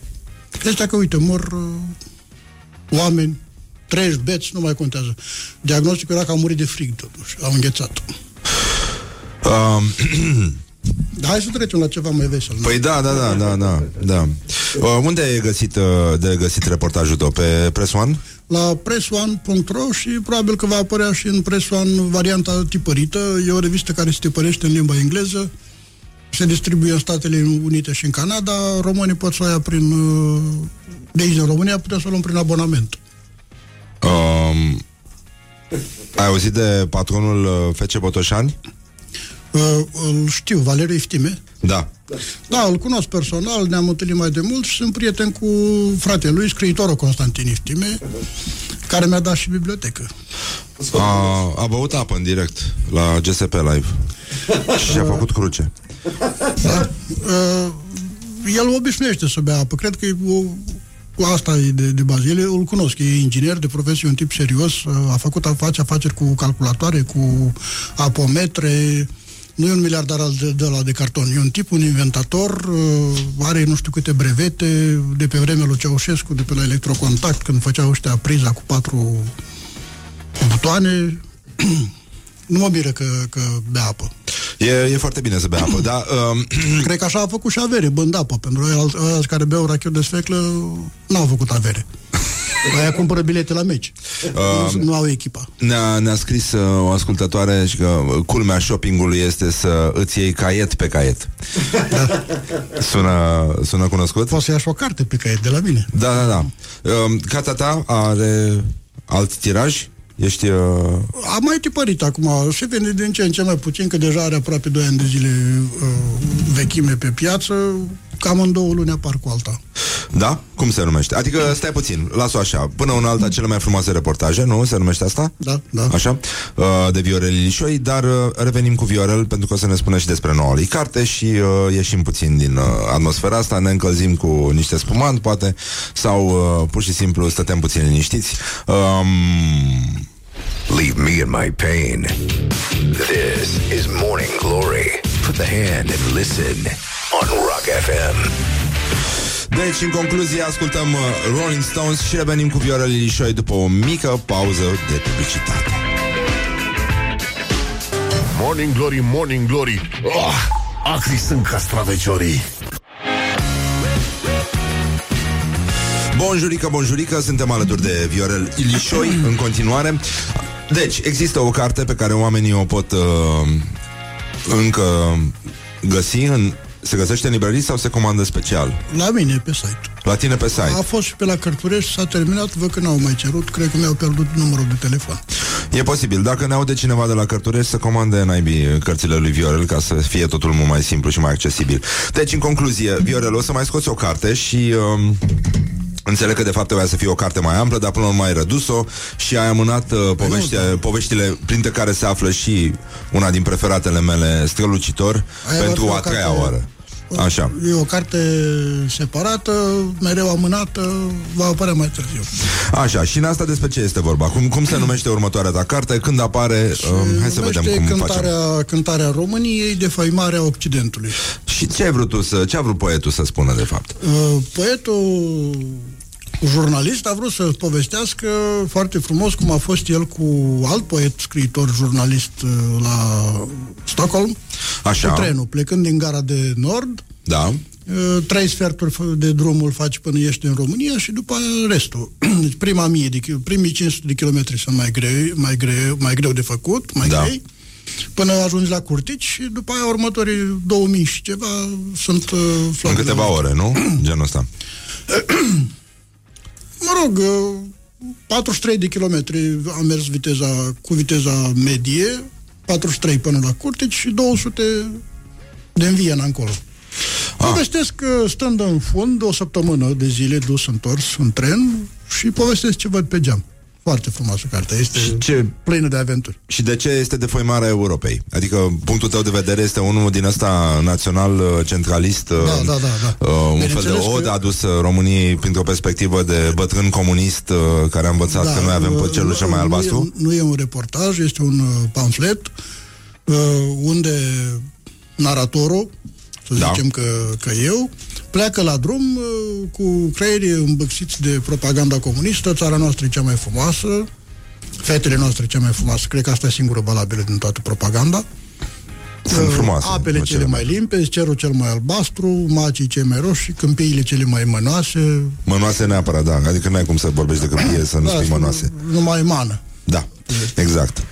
Ăștia că, uite, mor uh, oameni, treci, beți, nu mai contează. Diagnosticul era că au murit de frig, totuși, au înghețat. Um, Dar hai să trecem la ceva mai vesel. nu? păi da, da, da, da, da, da. Uh, unde ai găsit, uh, de găsit reportajul tău? Pe Press One? la pressone.ro și probabil că va apărea și în Press One varianta tipărită. E o revistă care se tipărește în limba engleză, se distribuie în Statele Unite și în Canada. Românii pot să o ia prin... uh, De aici, din România, putem să o luăm prin abonament. Um, ai auzit de patronul uh, FC Botoșani? Uh, îl știu, Valeriu Iftime. Da. Da, îl cunosc personal, ne-am întâlnit mai de mult și sunt prieten cu fratele lui, scriitorul Constantin Iftime, care mi-a dat și bibliotecă. A, a băut apă în direct la GSP Live și a făcut cruce. Da? Uh, el obișnuiește să bea apă. Cred că e o, cu asta e de, de bază. El îl cunosc, e inginer de profesie, un tip serios, uh, a făcut a face afaceri cu calculatoare, cu apometre, nu e un miliardar al de, de la de carton, e un tip, un inventator, uh, are nu știu câte brevete de pe vremea lui Ceaușescu, de pe la electrocontact, când făceau ăștia priza cu patru butoane. nu mă miră că, că bea apă. E, e foarte bine să bea apă, dar... Um, Cred că așa a făcut și avere, bând apă, pentru că ăia- ăia care beau rachiu de sfeclă n-au făcut avere. Aia cumpără bilete la meci. Um, nu, nu au echipa. ne-a, ne-a scris uh, o ascultătoare și că uh, culmea shoppingului este să îți iei caiet pe caiet. Sună, sună cunoscut? Poți să ia și o carte pe caiet de la mine. Da, da, da. Um, Cartea ta are alt tiraj? Ești... Uh... Am mai tipărit acum, se vende din ce în ce mai puțin, că deja are aproape 2 ani de zile uh, vechime pe piață, cam în două luni apar cu alta. Da? Cum se numește? Adică, stai puțin, las-o așa. Până una alta, cele mai frumoase reportaje, nu? Se numește asta? Da, da. Așa? Uh, de Viorel Ilișoi, dar uh, revenim cu Viorel pentru că o să ne spună și despre noua lui carte și uh, ieșim puțin din uh, atmosfera asta, ne încălzim cu niște spumant, poate, sau uh, pur și simplu stătem puțin liniștiți. Um, Leave me in my pain. This is Morning Glory. Put the hand and listen on Rock FM. Deci, în concluzie, ascultăm uh, Rolling Stones și revenim cu Viorel Ilișoi după o mică pauză de publicitate. Morning Glory, Morning Glory oh, Acri sunt castraveciorii Bonjurică, bonjurică, suntem alături de Viorel Ilișoi în continuare. Deci, există o carte pe care oamenii o pot uh, încă găsi în se găsește în librării sau se comandă special? La mine pe site. La tine pe site. A fost și pe la Cărturești, s-a terminat, văd că n-au mai cerut, cred că mi-au pierdut numărul de telefon. E posibil. Dacă ne aude cineva de la Cărturești, să comande naibii cărțile lui Viorel ca să fie totul mult mai simplu și mai accesibil. Deci, în concluzie, Viorel, o să mai scoți o carte și... Um, Înțeleg că de fapt trebuia să fie o carte mai amplă, dar până la urmă ai redus-o și ai amânat uh, povești, nu, da. poveștile, printre care se află și una din preferatele mele, Strălucitor, Aia va pentru fi o a treia carte- oară. Așa. E o carte separată, mereu amânată, va apărea mai târziu. Așa, și în asta despre ce este vorba? Cum, cum se numește următoarea ta carte? Când apare? Um, hai să Numește vedem cum cântarea, facem. cântarea României, defăimarea Occidentului. Și ce ai vrut tu să, ce a vrut poetul să spună de fapt? Uh, Poetul jurnalist a vrut să povestească foarte frumos cum a fost el cu alt poet, scriitor, jurnalist uh, la Stockholm, Așa. cu trenul, plecând din gara de nord, Da. uh, trei sferturi fă- de drumul faci până ești în România și după aia restul. Deci prima mie de, ki- primii 500 de kilometri sunt mai greu, mai greu, mai greu de făcut, mai Da. grei, până ajungi la Curtici și după aia următorii 2000 și ceva sunt uh, În floare de câteva loc. ore, nu? Genul ăsta. Mă rog, uh, 43 de kilometri am mers viteza, cu viteza medie, 43 până la Curtici și 200 de în Viena încolo. Ah. Povestesc că stând în fund o săptămână de zile dus întors în tren și povestesc ce văd pe geam. Foarte frumoasă cartea, este Și ce- plină de aventuri. Și de ce este defăimarea Europei? Adică punctul tău de vedere este unul din ăsta național uh, centralist, uh, Da, da, da, da. uh, un fel de Bineînțeles că- od adus uh, României printr-o perspectivă de bătrân comunist uh, care a învățat că noi avem uh, pe celul cel mai nu albastru. e, nu e un reportaj, este un uh, pamflet uh, unde naratorul, să Da. zicem că, că eu, pleacă la drum uh, cu creierii îmbăxiți de propaganda comunistă, țara noastră e cea mai frumoasă, fetele noastre cea mai frumoasă, cred că asta e singură valabilă din toată propaganda. Sunt Uh, frumoase. Apele cele mai limpezi, cerul cel mai albastru, macii cei mai roșii, câmpiile cele mai mănoase. Mănoase neapărat, da. Adică n-ai cum să vorbești de câmpie să nu spui Da, mănoase. Numai mană. Da, exact.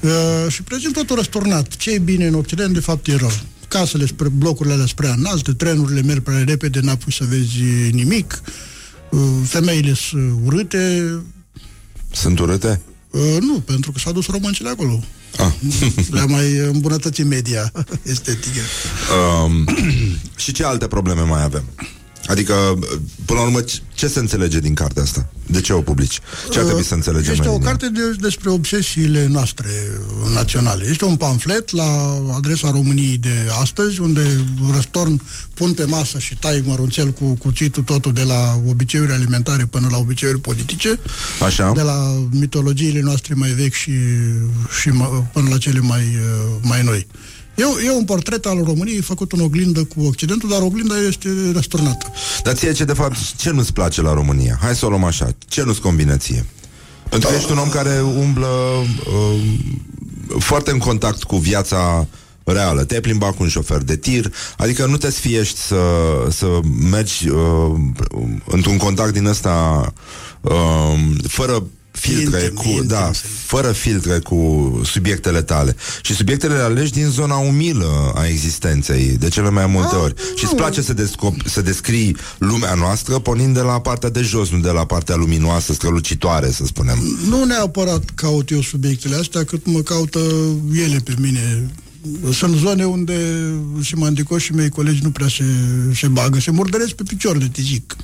Uh, și prezint totul răsturnat. Ce e bine în Occident, de fapt, e rău. Casele spre blocurile alea spre înalte, trenurile merg prea repede, n-apuci să vezi nimic, uh, femeile sunt urâte, Sunt urâte? uh, nu, pentru că s-a dus romancele acolo. Ah. Le-a mai îmbunătățit media estetică. Um, și ce alte probleme mai avem? Adică, până la urmă, ce- ce se înțelege din cartea asta? De ce o publici? Ce ar trebui să înțelegem Este noi o din ea? carte de, despre obsesiile noastre naționale. Este un pamflet la adresa României de astăzi, unde răstorn, pun pe masă și tai mărunțel cu cuțitul totul de la obiceiuri alimentare până la obiceiuri politice, Așa? de la mitologiile noastre mai vechi și, și mă- până la cele mai, uh, mai noi. E, e un portret al României făcut în oglindă cu Occidentul, dar oglinda este răsturnată. Dar ție ce, de fapt, ce nu-ți place la România? Hai să o luăm așa. Ce nu-ți convine ție? Pentru că ești un om care umblă uh, foarte în contact cu viața reală. Te-ai plimbat cu un șofer de tir, adică nu te sfiești să, să mergi uh, într-un contact din ăsta uh, fără filtre Intime, cu, intime, da, să zic. fără filtre cu subiectele tale. Și subiectele le alegi din zona umilă a existenței, de cele mai multe ori. Și îți place să, descop- să descrii lumea noastră pornind de la partea de jos, nu de la partea luminoasă, strălucitoare, să spunem. Nu neapărat caut eu subiectele astea, cât mă caută ele pe mine. Sunt zone unde și mandicoșii mei colegi nu prea se, se bagă, se murdăresc pe picior de tizic.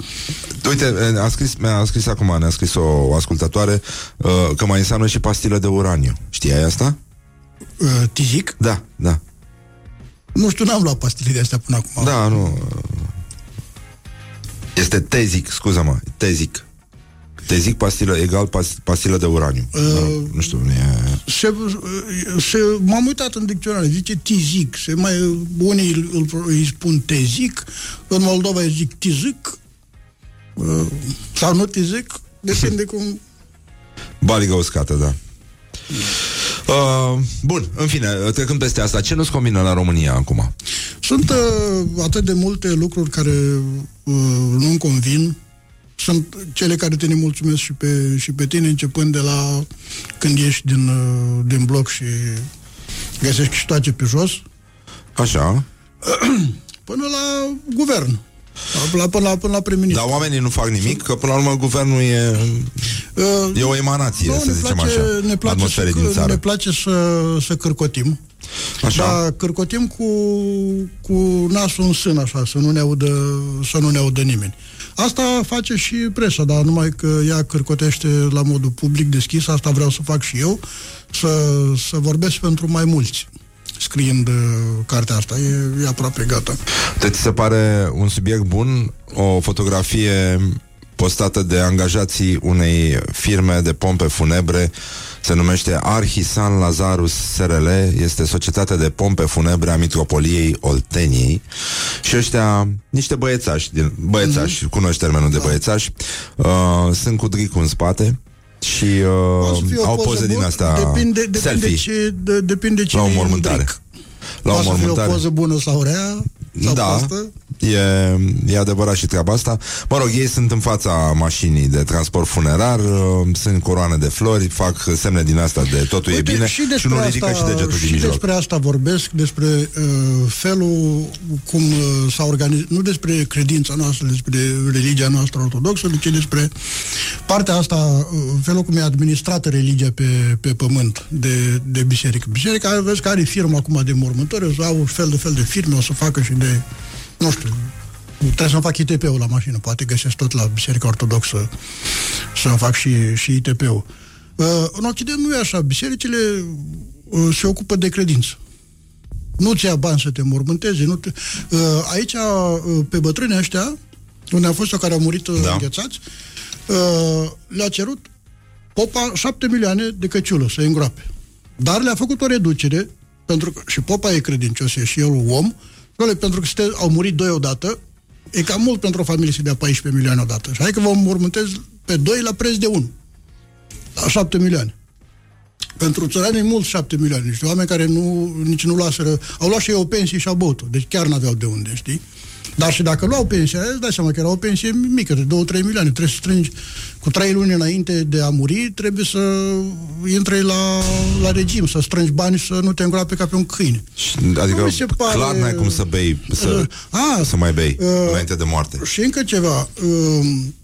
Uite, a scris, mi-a scris acum, ne-a scris o, o ascultătoare uh, că mai înseamnă și pastilă de uraniu. Știai asta? Uh, tizic? Da, da. Nu știu, n-am luat pastile de astea până acum. Da, nu. Este tezic, scuză-mă, tezic. Tezic pastilă egal pas, pastilă de uraniu. Uh, nu, nu știu, e... Se, se, m-am uitat în dicționar, zice tizic. Se mai, unii îl, îl, îi spun tezic, în Moldova îi zic tizic, uh, sau nu tizic, depinde cum... Baligă uscată, da. Uh, bun, în fine, trecând peste asta, ce nu-ți combină la România acum? Sunt uh, atât de multe lucruri care uh, nu-mi convin. Sunt cele care te nemulțumesc și pe, și pe tine, începând de la când ieși din, uh, din bloc și găsești ștoace pe jos, Așa. până la guvern. La, până, la, până la prim-ministru. Dar oamenii nu fac nimic, că până la urmă guvernul e, Uh, e o emanație, nu, să ne zicem place, așa, ne place, atmosferei să, din țară. ne place să, să cârcotim. Așa. Dar cârcotim cu, cu nasul în sân, așa, să nu ne audă, să nu ne audă nimeni. Asta face și presa, dar numai că ea cârcotește la modul public deschis, asta vreau să fac și eu, să, să vorbesc pentru mai mulți scriind uh, cartea asta. E, e aproape gata. Deci se pare un subiect bun, o fotografie postată de angajații unei firme de pompe funebre se numește Arhisan Lazarus SRL, este societatea de pompe funebre a Mitropoliei Olteniei și ăștia, niște băiețași, din, băiețași, mm-hmm. cunoști termenul de Da. băiețași, uh, sunt cu dricul în spate și O să uh, fie o au poză poze din bună, astea depinde, depinde selfie ce, de, depinde ce la o e în mormântare. dric. La o Poate să fie o mormântare. poză bună sau rea, sau da, proastă. E, e adevărat și treaba asta. Mă rog, ei sunt în fața mașinii de transport funerar, uh, sunt coroane de flori, fac semne din asta de totul e bine și, și despre nu ridică asta, și degetul și din mijloc. despre asta vorbesc, despre uh, felul cum uh, s-a organizat, nu despre credința noastră, despre religia noastră ortodoxă, ci despre partea asta, uh, felul cum e administrată religia pe, pe pământ de, de biserică. Biserica, vezi că are firmă acum de mormântări, o să au fel de fel de firme, o să facă și de, nu știu, Trebuie să-mi fac ITP-ul la mașină, poate găsesc tot la Biserica Ortodoxă să-mi fac și, și ITP-ul. Uh, în Occident nu e așa. Bisericile uh, se ocupă de credință. Nu-ți ia bani să te mormântezi. Nu te... Uh, aici, uh, pe bătrânii ăștia, unde a fost o care au murit uh, Da. înghețați, uh, le-a cerut popa 7 milioane de căciulă să îngroape. Dar le-a făcut o reducere, pentru că și popa e credincios, e și el om, doamne, pentru că ste, au murit doi odată, e cam mult pentru o familie să dea 14 milioane odată. Și hai că vom mormântez pe doi la preț de 1. La 7 milioane. Pentru țărani e mult 7 milioane. Niște oameni care nu, nici nu luaseră... Au luat și ei o pensie și au băut Deci chiar n-aveau de unde, știi? Dar și dacă luau pensia, îți dai seama că era o pensie mică, de 2-3 milioane. Trebuie să strângi cu 3 luni înainte de a muri, trebuie să intri la, la regim, să strângi bani, să nu te îngroape ca pe un câine. Și, adică Nu mi se pare- clar n-ai cum să bei, să, Ah, să mai bei uh, înainte de moarte. Și încă ceva. um,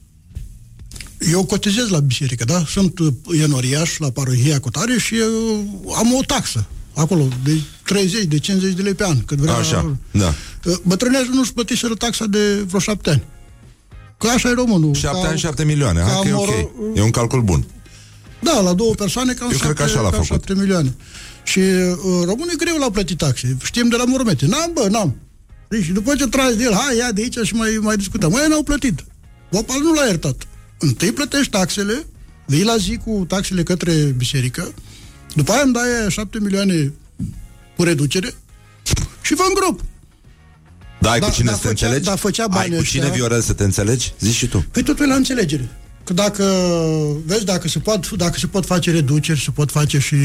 Eu cotizez la biserică, da? Sunt uh, enoriaș la parohia cu tare și uh, am o taxă acolo de 30, de 50 de lei pe an. Cât vrea, Așa, da. Uh, Bătrânează nu-și plătiseră taxa de vreo șapte ani. Că așa e românul. 7 Ca- ani, 7 milioane. Hai ca că e ok. moro- E un calcul bun. Da, la două persoane cam Eu cred că așa l-a cam făcut. 7 milioane. Și uh, românul e greu la plătit taxe. Știm de la mormete. N-am, bă, n-am. Deci, și după ce tragi de el, hai, ia de aici și mai, mai discutăm. Mai n-au plătit. Opal nu l-a iertat. Întâi plătești taxele, vii la zi cu taxele către biserică, după aia îmi dai aia 7 milioane cu reducere și vă îngrop. Da, ai Da, cu cine da, să te făcea- înțelegi? da, făcea ai banii cu cine, ăștia. Viorel, să te înțelegi? Zici și tu. Păi totul e la înțelegere. Că dacă, vezi, dacă se, pot, dacă se pot face reduceri, se pot face și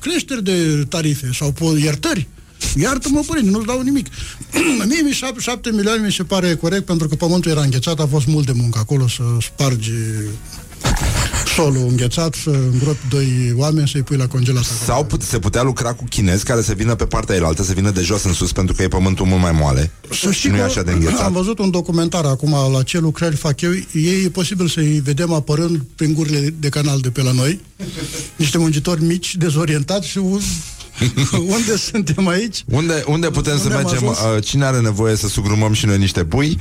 creșteri de tarife sau po- iertări. Iartă-mă, părinte, nu-ți dau nimic. Mie mi 7 milioane mi se pare corect pentru că pământul era înghețat, a fost mult de muncă acolo să spargi solul înghețat, să îngropi doi oameni, să-i pui la congelat. acolo. Sau put- se putea lucra cu chinezi care să vină pe partea elaltă, să vină de jos în sus, pentru că e pământul mult mai moale. Să și nu e că așa de Am înghețat. văzut un documentar acum la ce lucrări fac eu. Ei e posibil să-i vedem apărând prin gurile de canal de pe la noi. Niște muncitori mici, dezorientați și un- unde suntem aici? Unde, unde putem Unde să am mergem? ajuns? Uh, cine are nevoie să sugrumăm și noi niște pui?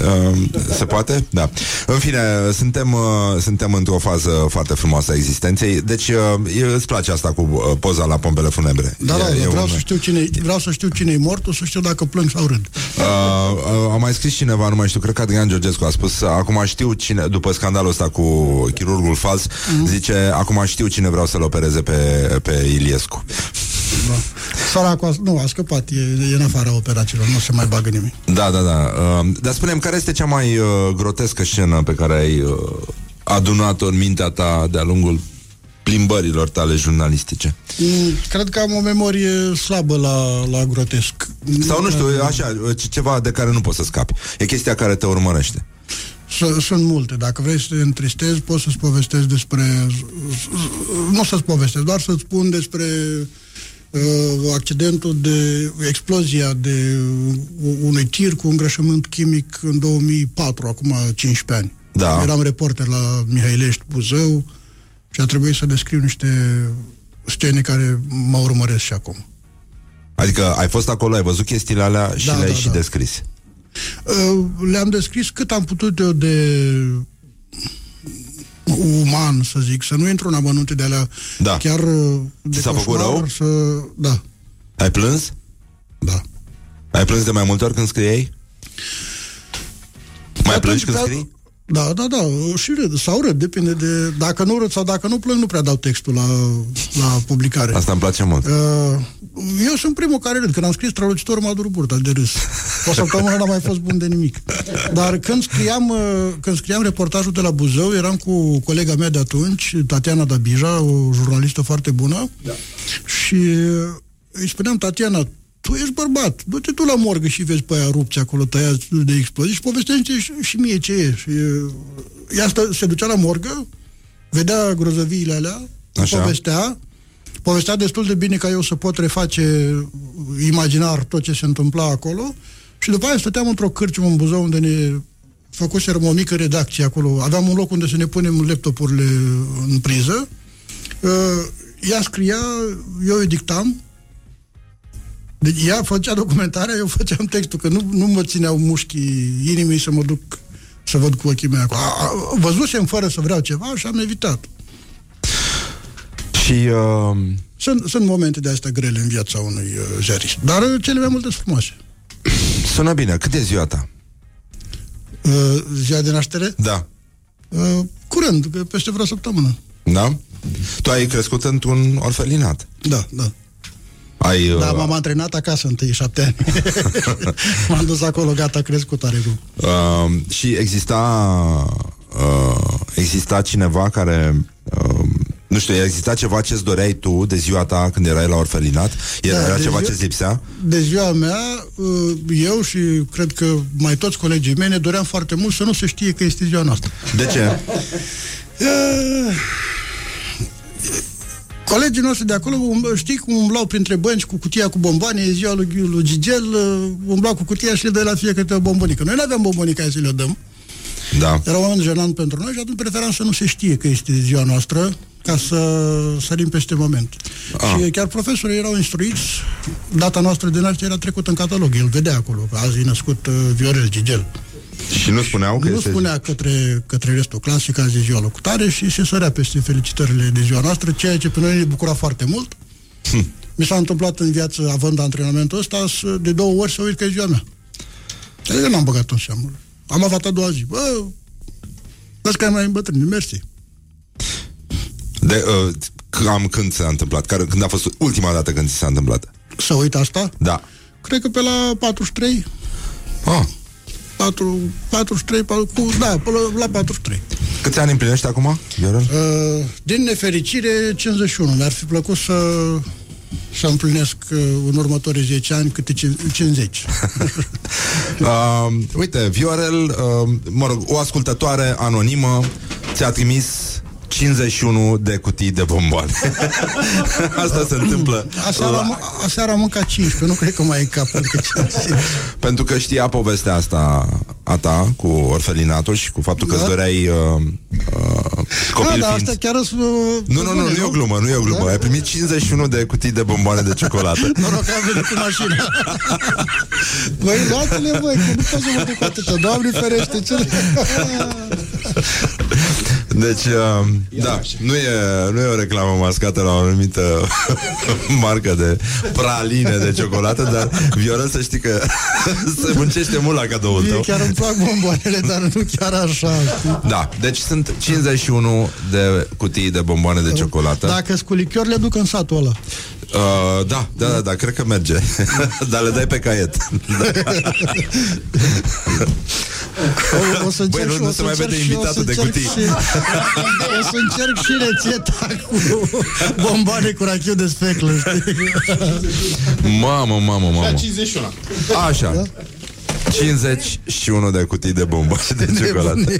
Uh, se poate? Da. În fine, suntem, uh, suntem într-o fază foarte frumoasă a existenței. Deci, uh, e- îți place asta cu uh, poza la pompele funebre? Da, da, E- e vreau un- să știu cine vreau să știu cine e mortul, să știu dacă plâng sau râd. Uh, uh, a mai scris cineva, nu mai știu, cred că Adrian Georgescu a spus, uh, acum știu cine, după scandalul ăsta cu chirurgul fals, Mhm. zice, acum știu cine vreau să-l opereze pe, pe Iliescu. Da. Săracul a, nu, a scăpat, e, e în afara operațiilor, nu se mai bagă nimic. Da, da, da. Uh, dar spunem, care este cea mai uh, grotescă scenă pe care ai uh, adunat-o în mintea ta de-a lungul plimbărilor tale jurnalistice? Mm, Cred că am o memorie slabă la, la grotesc. Sau nu știu, așa, uh, ce- ceva de care nu poți să scapi. E chestia care te urmărește. S- Sunt multe. Dacă vrei să te întristezi, poți să-ți povestesc despre... Nu să-ți povestesc, doar să-ți spun despre uh, accidentul de explozia de uh, unui tir cu îngrășământ chimic în 2004, acum 15 ani. Da. Eram reporter la Mihailești Buzău și a trebuit să descriu niște scene care mă urmăresc și acum. Adică ai fost acolo, ai văzut chestiile alea și Da, le-ai da, și da. descris. Uh, le-am descris cât am putut eu de uman, să zic, să nu intru în amănunte de alea Da. chiar uh, de Ți s-a făcut coșmar, rău? Să... Da, Ai plâns? da. Ai plâns de mai multe ori când scriei? Mai plângi când da, scrii? Da, da, da, și râd, sau râd, depinde de... Dacă nu râd sau dacă nu plâng, nu prea dau textul la, la publicare. Asta îmi place mult. Uh, eu sunt primul care râd. Când am scris Strălucitor, m-a durut burta de râs. O săptămână n-am mai fost bun de nimic. Dar când scriam, uh, când scriam reportajul de la Buzău, eram cu colega mea de atunci, Tatiana Dabija, o jurnalistă foarte bună, da. și uh, îi spuneam, Tatiana, tu ești bărbat, du-te tu la morgă și vezi pe aia rupți acolo, tăiați de explozii și povestește și, și mie ce e. Și, uh, ea stă, se ducea la morgă, vedea grozăviile alea, Așa. povestea, povestea destul de bine ca eu să pot reface imaginar tot ce se întâmpla acolo și după aia stăteam într-o cârciumă în Buzău unde ne făcuserăm o mică redacție acolo. Aveam un loc unde să ne punem laptopurile în priză. Uh, ea scria, eu îi dictam, deci ea făcea documentarea, eu făceam textul, că nu, nu mă țineau mușchii inimii să mă duc să văd cu ochii mei acolo. A- a- Văzusem fără să vreau ceva și am evitat. Și uh, Sunt, sunt momente de astea grele în viața unui uh, ziarist, dar uh, cele mai multe sunt frumoase. sună bine. Cât e ziua ta? Uh, ziua de naștere? Da. Uh, curând, că peste vreo săptămână. Da? Tu ai crescut într-un orfelinat. Da, da. Ai, uh, Da, m-am antrenat acasă întâi șapte ani. M-am dus acolo, gata, crescut are cum. uh, și exista uh, exista cineva care uh, Nu știu, a existat ceva ce-ți doreai tu de ziua ta când erai la orfelinat? Era, Da, era de ceva ziua- ce-ți lipsea? De ziua mea, uh, eu și cred că mai toți colegii mei ne doream foarte mult să nu se știe că este ziua noastră. De ce? Uh, Colegii noștri de acolo, um, știi cum umblau printre bănci cu cutia cu bomboane, e ziua lui, lui Gigel, uh, umblau cu cutia și le dă la fiecare câte o bombonică. Noi nu aveam bombonică să le dăm. Da. Era un moment jenant pentru noi și atunci preferam să nu se știe că este ziua noastră ca să sărim peste moment. Ah. Și chiar profesorii erau instruiți, data noastră de naștere era trecută în catalog, el vedea acolo, că azi e născut uh, Viorel Gigel. Și nu spuneau că Nu este... spunea către, către restul clasei că azi e ziua locutare și se sărea peste felicitările de ziua noastră, ceea ce pe noi ne bucura foarte mult. Mi s-a întâmplat în viață, având antrenamentul ăsta, să- de două ori să uit că e ziua mea. Adică n-am băgat în seamă. Am avut a doua zi. Bă, vezi că ai mai îmbătrânit, mersi. De, uh, cam când s-a întâmplat? Care, când a fost ultima dată când ți s-a întâmplat? Să uit asta? Da. Cred că pe la 43, Ah. 4, 43, 4, cu, da, până la 43. Câți ani împlinești acum, Viorel? Uh, din nefericire, 51. Mi-ar fi plăcut să, să împlinesc uh, în următorii 10 ani câte cin- 50. Uh, uite, Viorel, uh, mă rog, o ascultătoare anonimă ți-a trimis 51 de cutii de bomboane. Asta se întâmplă Aseară, am, la, aseară am mâncat 15, nu cred că mai e în cap încă 50. pentru că știa povestea asta a ta cu orfelinatul și cu faptul că îți Da. doreai uh, uh, copil Da, dar fiind. asta chiar sunt... Nu, nu, nu, nu e o glumă, nu e o glumă. Ai primit 51 de cutii de bomboane de ciocolată. Noroc că am venit cu mașina. Băi, luați-le, băi, că nu pot să mă duc cu atâta. Doamne ferește, ce... Deci, uh, da, nu e, nu e o reclamă mascată la o anumită marcă de praline de ciocolată, dar Viorel să știi că se muncește mult la cadoul Mie tău. chiar îmi plac bomboanele, dar nu chiar așa. știi? Da, deci sunt 51 de cutii de bomboane de ciocolată. Dacă sunt cu lichior, le duc în satul ăla. Uh, da, da, da, da, cred că merge. dar le dai pe caiet. O, o să Băi, încerc nu- și- nu o se să mai încerc vede și- o invitatul să de încerc cutii. și- O să încerc și rețeta cu bomboane cu rachiu de speclă, știi? Mamă, mamă, mamă. 51. Așa. 51 de cutii de bomboane de ciocolată. Nebune.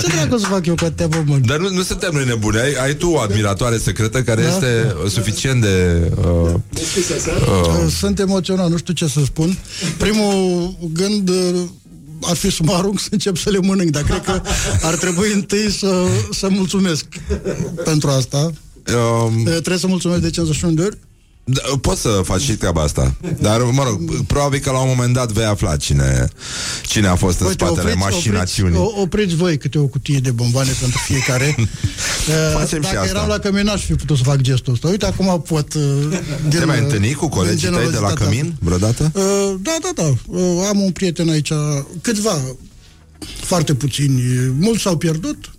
Ce dracu să fac eu cu atâtea bomboane? Dar nu, nu suntem noi nebuni. Ai, ai tu o admiratoare secretă care Da. este uh, suficient de... Uh, Uh, Sunt emoționat, nu știu ce să spun. Primul gând uh, ar fi să mă arunc să încep să le mănânc, dar cred că ar trebui întâi să, să mulțumesc pentru asta. uh, Uh, Trebuie să mulțumesc de 51 de ori. Da, poți să faci și treaba asta. Dar, mă rog, probabil că la un moment dat vei afla cine, cine a fost în Uite, spatele mașinațiunii. Opriți, o, opriți voi câte o cutie de bomboane pentru fiecare. Uh, Facem și Dacă asta. eram la cămin, n-aș fi putut să fac gestul ăsta. Uite, acum pot... uh, Te din, mai uh, întâlni cu din colegii tăi de la generozitatea cămin vreodată? Uh, da, da, da. Uh, am un prieten aici, câțiva, foarte puțini. Mulți s-au pierdut,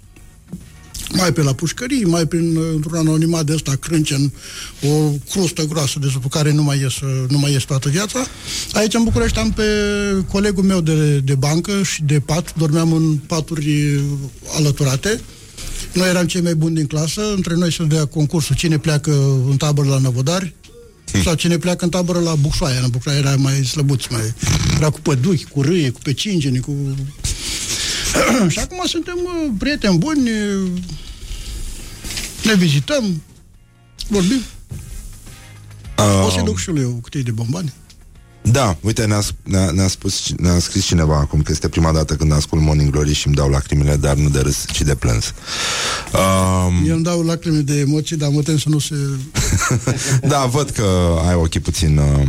mai pe la pușcării, mai prin uh, într-un anonimat de ăsta crâncen, o crustă groasă de sub care nu mai ies, uh, nu mai ies toată viața. Aici în București am pe colegul meu de, de bancă și de pat, dormeam în paturi uh, alăturate. Noi eram cei mai buni din clasă, între noi se dea concursul cine pleacă în tabără la Năvodari, sau cine pleacă în tabără la Bucșoaia. În Bucșoaia era mai slăbuț, mai... Era cu păduchi, cu râie, cu pecingeni, cu... și acum suntem uh, prieteni buni, uh, ne vizităm, vorbim. O să-i duc și lui o cutie de bomboane. Da, uite, ne-a, sp- ne-a, ne-a spus, ne-a scris cineva acum că este prima dată când ascult Morning Glory și îmi dau lacrimile, dar nu de râs, ci de plâns. Um, Eu îmi dau lacrimi de emoții, dar mă tem să nu se... da, văd că ai ochii puțin uh,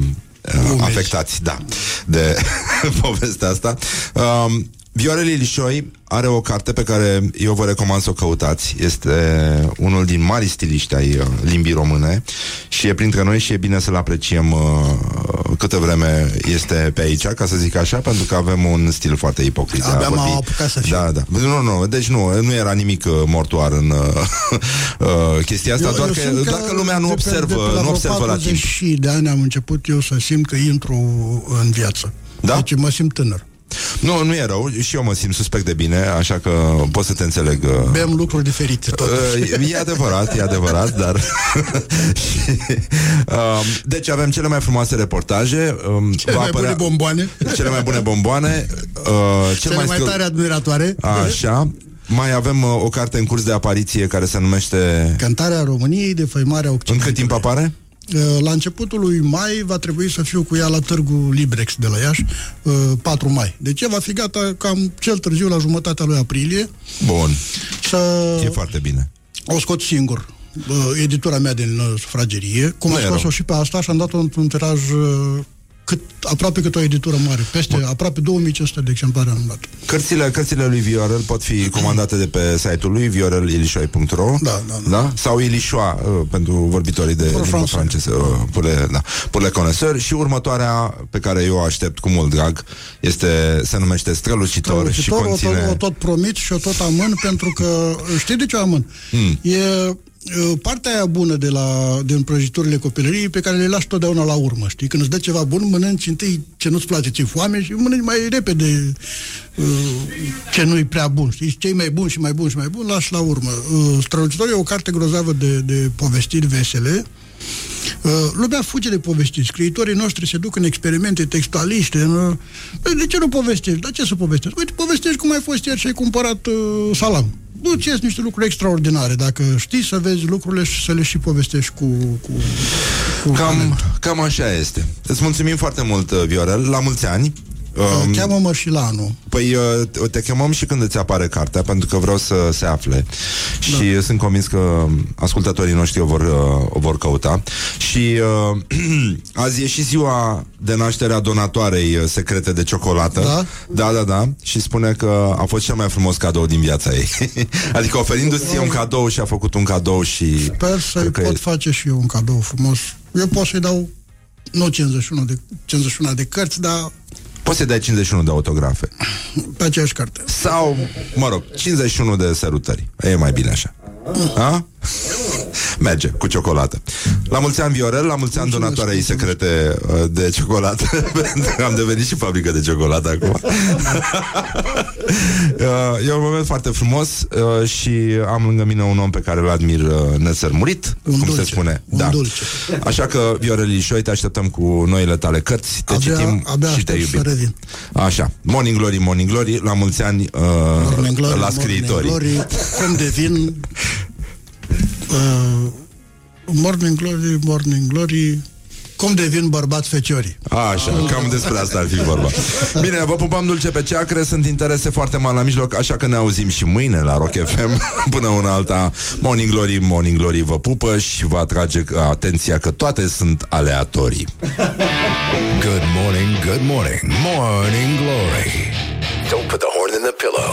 uh, Umezi. afectați, da, de povestea asta. Um, Viorel Ilișoi are o carte pe care eu vă recomand să o căutați. Este unul din mari stiliști ai uh, limbii române și e printre noi și e bine să-l apreciem uh, câtă vreme este pe aici, ca să zic așa, pentru că avem un stil foarte ipocrit. de a Abia m-am vorbi. apucat să fiu. Da, da. Nu, nu, deci nu, nu era nimic uh, mortoar în uh, uh, chestia asta, doar, că, simt doar că lumea nu de pe- de observă, pe la nu vreo observă la timp. 40 de ani am început eu să simt că intru în viață. Da? Deci mă simt tânăr. Nu, nu e rău, și eu mă simt suspect de bine, așa că pot să te înțeleg. uh, Bem lucruri diferite tot. Uh, E adevărat, e adevărat, dar... și, um, deci avem cele mai frumoase reportaje. Um, Cele va mai bune bomboane. Cele mai bune bomboane. Uh, cel Cele mai, scăl- tare admiratoare. Așa. Mai avem uh, o carte în curs de apariție care se numește... Cântarea României de făimarea În Occidentului. cât timp apare? Uh, La începutul lui mai va trebui să fiu cu ea la târgul Librex de la Iași, uh, 4 mai. Deci ea va fi gata cam cel târziu la jumătatea lui aprilie. Bun, Să e foarte bine. o scot singur. uh, Editura mea din uh, sufragerie, cum Nu am e scos-o rău. și pe asta și am dat-o într-un tiraj uh, cât, aproape cât o editură mare, peste aproape 2500 de exemplare am dat. Cărțile, cărțile lui Viorel pot fi comandate de pe site-ul lui viorelilișoi.ro Da, da, da. da? Sau Ilișoa uh, pentru vorbitorii de limba francez. franceză uh, pule, da, pule conesări și următoarea pe care eu o aștept cu mult drag este, se numește Strălucitor, și Strălucitor, o, conține... tot, o tot promit și o tot amân pentru că, știi de ce o amân? Hmm. E e, partea aia bună de la, din prăjiturile copilăriei pe care le lași totdeauna la urmă, știi? Când îți dă ceva bun, mănânci întâi ce nu-ți place, ți foame și mănânci mai repede uh, ce nu-i prea bun, știi? Cei mai buni și mai buni și mai buni lași la urmă. Uh, Strălucitor e o carte grozavă de, de povestiri vesele, Uh, lumea fuge de povestiri. Scriitorii noștri se duc în experimente textualiste. În, uh, de ce nu povestești? Dar ce să povestești? Uite, povestești cum ai fost ieri și ai cumpărat uh, salam. Nu ți niște lucruri extraordinare. Dacă știi să vezi lucrurile și să le și povestești cu... cu, cu Cam, cam așa este. Îți mulțumim foarte mult, uh, Viorel. La mulți ani. Um, Cheamă-mă și la anul. Păi uh, te chemăm și când îți apare cartea Pentru că vreau să se afle Și da. sunt convins că ascultătorii noștri o vor, uh, o vor căuta Și uh, azi e și ziua de naștere a donatoarei uh, secrete de ciocolată Da? Da, da, da Și spune că a fost cel mai frumos cadou din viața ei Adică oferindu-ți ție un cadou și a făcut un cadou și Sper să-i cred că pot e- face și eu un cadou frumos. Eu pot să-i dau nu 51 de, 51 de cărți, dar Poți să dai 51 de autografe pe aceeași carte. Sau, mă rog, 51 de sărutări E mai bine așa A? Merge, cu ciocolată. La mulți ani Viorel, la mulți ani Mulțumesc, donatoarei secrete uh, de ciocolată. Pentru că am devenit și fabrică de ciocolată acum. Uh, E un moment foarte frumos uh, Și am lângă mine un om pe care îl admir uh, nesărmurit Un Cum dulce, se spune. un da. dulce. Așa că, Viorel Ilișoi, te așteptăm cu noile tale cărți Te Abia- citim abia și te aștept iubim. să revin. Așa, Morning Glory, Morning Glory La mulți ani uh, Morning Glory, la Morning scriitorii Glory, cum devin uh, Morning Glory, Morning Glory cum devin bărbați feciorii. Așa, cam despre asta ar fi vorba Bine, vă pupăm dulce pe ceacre Sunt interese foarte mari la mijloc Așa că ne auzim și mâine la Rock FM Până una alta Morning Glory, Morning Glory vă pupă Și vă atrage atenția că toate sunt aleatorii Good morning, good morning, morning glory. Don't put the horn in the pillow.